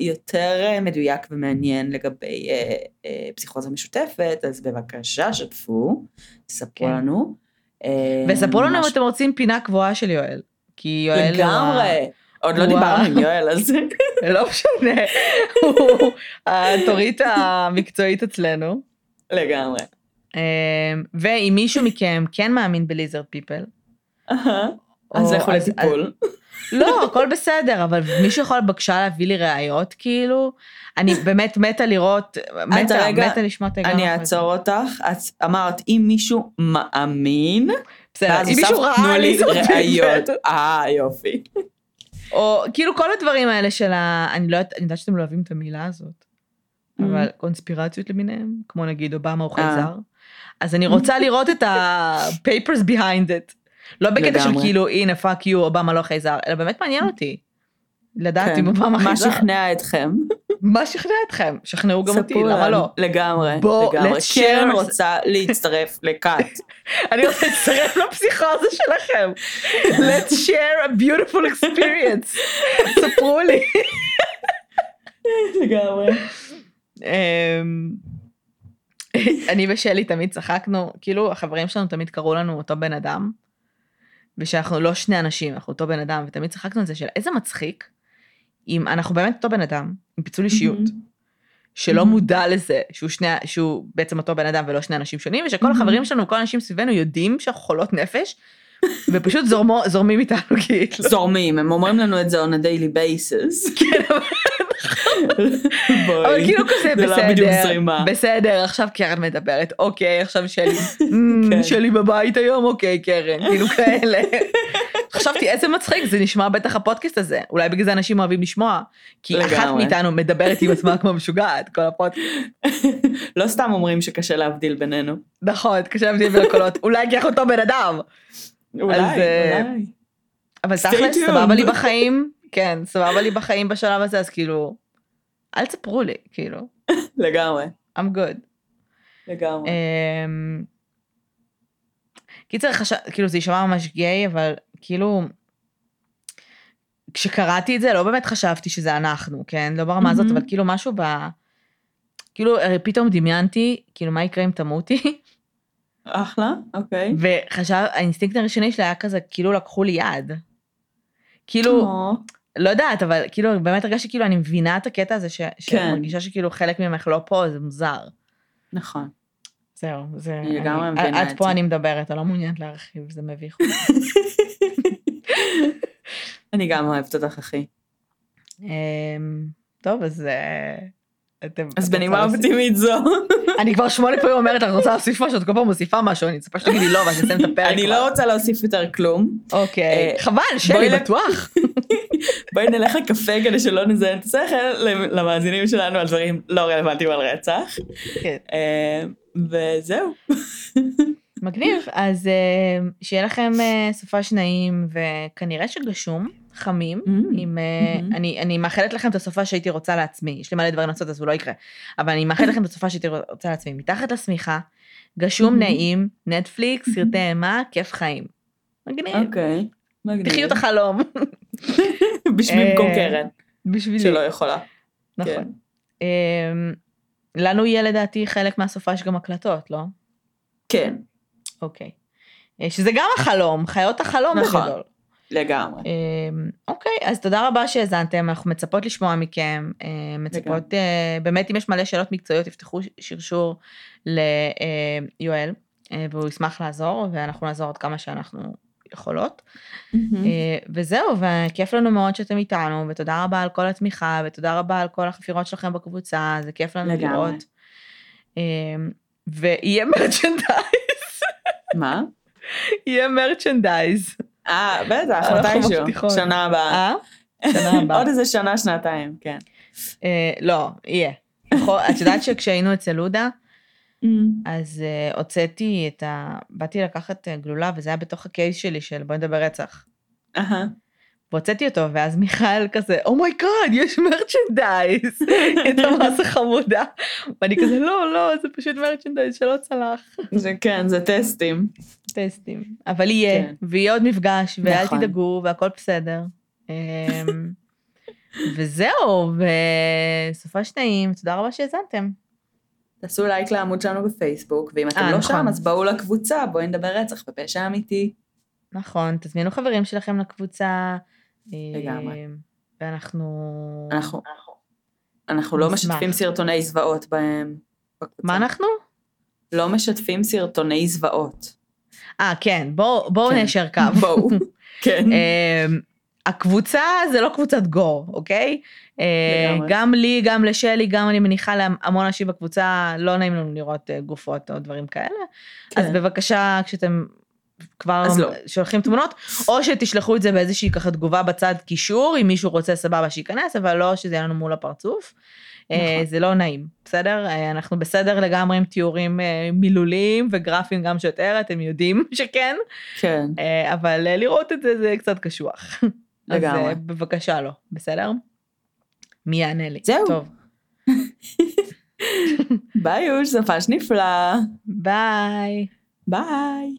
יותר אה, מדויק ומעניין לגבי אה, אה, פסיכוזה משותפת, אז בבקשה שתפו, ספרו כן. לנו. אה, וספרו לנו אם אתם רוצים פינה קבועה של יואל. כי יואל לגמרי. עוד לא דיברנו עם יואל זה. לא משנה, הוא התורית המקצועית אצלנו. לגמרי. אמ, ואם מישהו מכם כן מאמין בליזרד פיפל. אז לכו לטיפול. לא, הכל בסדר, אבל מישהו יכול בבקשה להביא לי ראיות, כאילו? אני באמת מתה לראות, מתה, רגע, מתה לשמוע את ההיגיון. אני. אעצור אותך. את אמרת, אם מישהו מאמין, בסדר, אם מישהו ראה תנו לי ראיות. אה, יופי. או כאילו כל הדברים האלה של ה... אני לא יודעת, אני יודעת שאתם לא אוהבים את המילה הזאת, אבל קונספירציות למיניהם, כמו נגיד אובמה Mm. אה. חייזר, אז אני רוצה לראות את ה-papers behind it. לא בקטע של. כאילו, הנה, fuck you, אובמה לא חייזר, אלא באמת מעניין אותי. לדעת כן. אם אובמה חייזר. שכנע אתכם? מה שכנע אתכם? שכנעו גם אותי, למה. לא? לגמרי, בוא, לגמרי. קרן share- רוצה להצטרף לכת. אני רוצה להצטרף לפסיכוזה שלכם. Let's share a beautiful experience. ספרו לי. לגמרי. אמ, אני ושלי תמיד צחקנו, כאילו החברים שלנו תמיד קראו לנו אותו בן אדם, ושאנחנו לא שני אנשים, אנחנו אותו בן אדם, ותמיד צחקנו על זה של איזה מצחיק, אם אנחנו באמת אותו בן אדם, עם פיצול אישיות, שלא מהמם. מודע לזה שהוא, שני, שהוא בעצם אותו בן אדם ולא שני אנשים שונים, ושכל מהמם. החברים שלנו, כל האנשים סביבנו יודעים שאנחנו חולות נפש, ופשוט זורמו, זורמים איתנו כאילו. זורמים, הם אומרים לנו את זה on a daily basis. כן, אבל- בואי. אבל כאילו כזה בסדר. בסדר, עכשיו קרן מדברת, אוקיי, עכשיו שלי, "מ, כן. שלי בבית היום, אוקיי, קרן, כאילו כאלה. חשבתי איזה מצחיק זה נשמע בטח הפודקאסט הזה אולי בגלל זה אנשים אוהבים לשמוע כי אחת. מאיתנו מדברת עם עצמה כמו משוגעת כל הפודקאסט. לא סתם אומרים שקשה להבדיל בינינו. נכון קשה להבדיל בין הקולות אולי כי אנחנו אותו בן אדם אולי, אה, אולי. אבל תכלס. סבבה לי בחיים כן סבבה לי בחיים בשלב הזה אז כאילו אל תספרו לי כאילו לגמרי, I'm good. לגמרי. אמ, קיצר, חשב, כאילו זה יישמע ממש גיי, אבל כאילו, כשקראתי את זה לא באמת חשבתי שזה אנחנו, כן? לא ברמה הזאת, מהמם. אבל כאילו משהו ב... כאילו פתאום דמיינתי, כאילו מה יקרה אם תמותי, אחלה, אוקיי. וחשב, האינסטינקט הראשוני שלי היה כזה, כאילו לקחו לי יד. כאילו, לא יודעת, אבל כאילו באמת הרגשתי כאילו אני מבינה את הקטע הזה, ש... שאני מרגישה שכאילו חלק ממך לא פה, זה מוזר. נכון. זהו, זה... אני לגמרי אני- מבינה עד את פה זה. אני מדברת, אני לא מעוניינת להרחיב, זה מביך. אני גם אוהבת אותך, אחי. אמ, טוב, אז... אה, אתם... אז בנימה? אופטימית זו. אני כבר שמונה פעמים אומרת, את רוצה להוסיף משהו, את כל פעם מוסיפה משהו, אני מצפה שתגידי לא, ואז נסיים את הפרק. אני. לא רוצה להוסיף יותר כלום. אוקיי, אה, חבל, שלי, בטוח. בואי נלך לקפה כדי שלא נזיין את השכל למאזינים שלנו על דברים לא רלוונטיים על רצח. כן. אה, וזהו. מגניב, אז אה, שיהיה לכם אה, סופש נעים, וכנראה שגשום, חמים, Mm, עם, mhm. אני, אני מאחלת לכם את הסופה שהייתי רוצה לעצמי, יש לי מלא דברים לעשות אז הוא לא יקרה, אבל אני מאחלת לכם את הסופה שהייתי רוצה לעצמי, מתחת לשמיכה, גשום Mhm. נעים, נטפליקס. סרטי אימה, כיף חיים. מגניב, אוקיי. מגניב. תחיו את החלום, בשביל אה, במקום קרן, בשבילי, שלא יכולה. נכון. כן. אמ, לנו יהיה לדעתי חלק מהסופה שגם הקלטות, לא? כן, אוקיי. אה, שזה גם החלום, חיות החלום נכון. בגדול. לגמרי. אמ, אוקיי, אז תודה רבה שהאזנתם, אנחנו מצפות לשמוע מכם, אה, מצפות, אה, באמת אם יש מלא שאלות מקצועיות, תפתחו שרשור ליואל, אה, והוא ישמח לעזור, ואנחנו נעזור עד כמה שאנחנו יכולות. אה, וזהו, וכיף לנו מאוד שאתם איתנו, ותודה רבה על כל התמיכה, ותודה רבה על כל החפירות שלכם בקבוצה, זה כיף לנו לגמרי. לראות. אמ, ויהיה מרצ'נדייז, מה? יהיה מרצ'נדייז. אה, בטח, מתישהו. שנה הבאה. אה? שנה הבאה. עוד איזה שנה, שנתיים, כן. אה, לא, יהיה. את יודעת שכשהיינו אצל לודה, אז אה, הוצאתי את ה... באתי לקחת אה, גלולה, וזה היה בתוך ה case שלי של בואי נדבר רצח. אהה. והוצאתי אותו, ואז מיכאל כזה, oh my god, יש merchandise. הייתה מה זה חמודה. ואני כזה, לא, לא, זה פשוט merchandise שלא צלח. זה כן, זה טסטים. טסטים. אבל יהיה, כן. ויהיה עוד מפגש, ואל נכון. תדאגו, והכל בסדר. אמ, וזהו, וסופה שניים, תודה רבה שהאזנתם. תעשו לייק לעמוד שלנו בפייסבוק, ואם אתם אה, לא נכון. שם, אז בואו לקבוצה, בואי נדבר רצח בפשע אמיתי. נכון, תזמינו חברים שלכם לקבוצה. לגמרי. אמ, ואנחנו... אנחנו, אנחנו לא נשמח. משתפים סרטוני זוועות בהם. בקבוצה. מה אנחנו? לא משתפים סרטוני זוועות. אה, כן, בואו בואו כן. ניישר קו. בואו. כן. הקבוצה זה לא קבוצת גור, אוקיי? אה, לגמרי. גם לי, גם לשלי, גם אני מניחה להמון אנשים בקבוצה, לא נעים לנו לראות אה, גופות או דברים כאלה. אז כן. בבקשה, כשאתם כבר אז לא. שולחים תמונות, או שתשלחו את זה באיזושהי ככה תגובה בצד קישור, אם מישהו רוצה סבבה שייכנס, אבל לא שזה יהיה לנו מול הפרצוף. אה, נכון. זה לא נעים, בסדר? אנחנו בסדר לגמרי עם תיאורים מילוליים וגרפיים גם שיותר, אתם יודעים שכן, כן. אבל לראות את זה זה קצת קשוח. לגמרי. אז אה, בבקשה לא, בסדר? מי יענה לי? זהו. טוב, ביי יוש, סופש נפלא. ביי. ביי.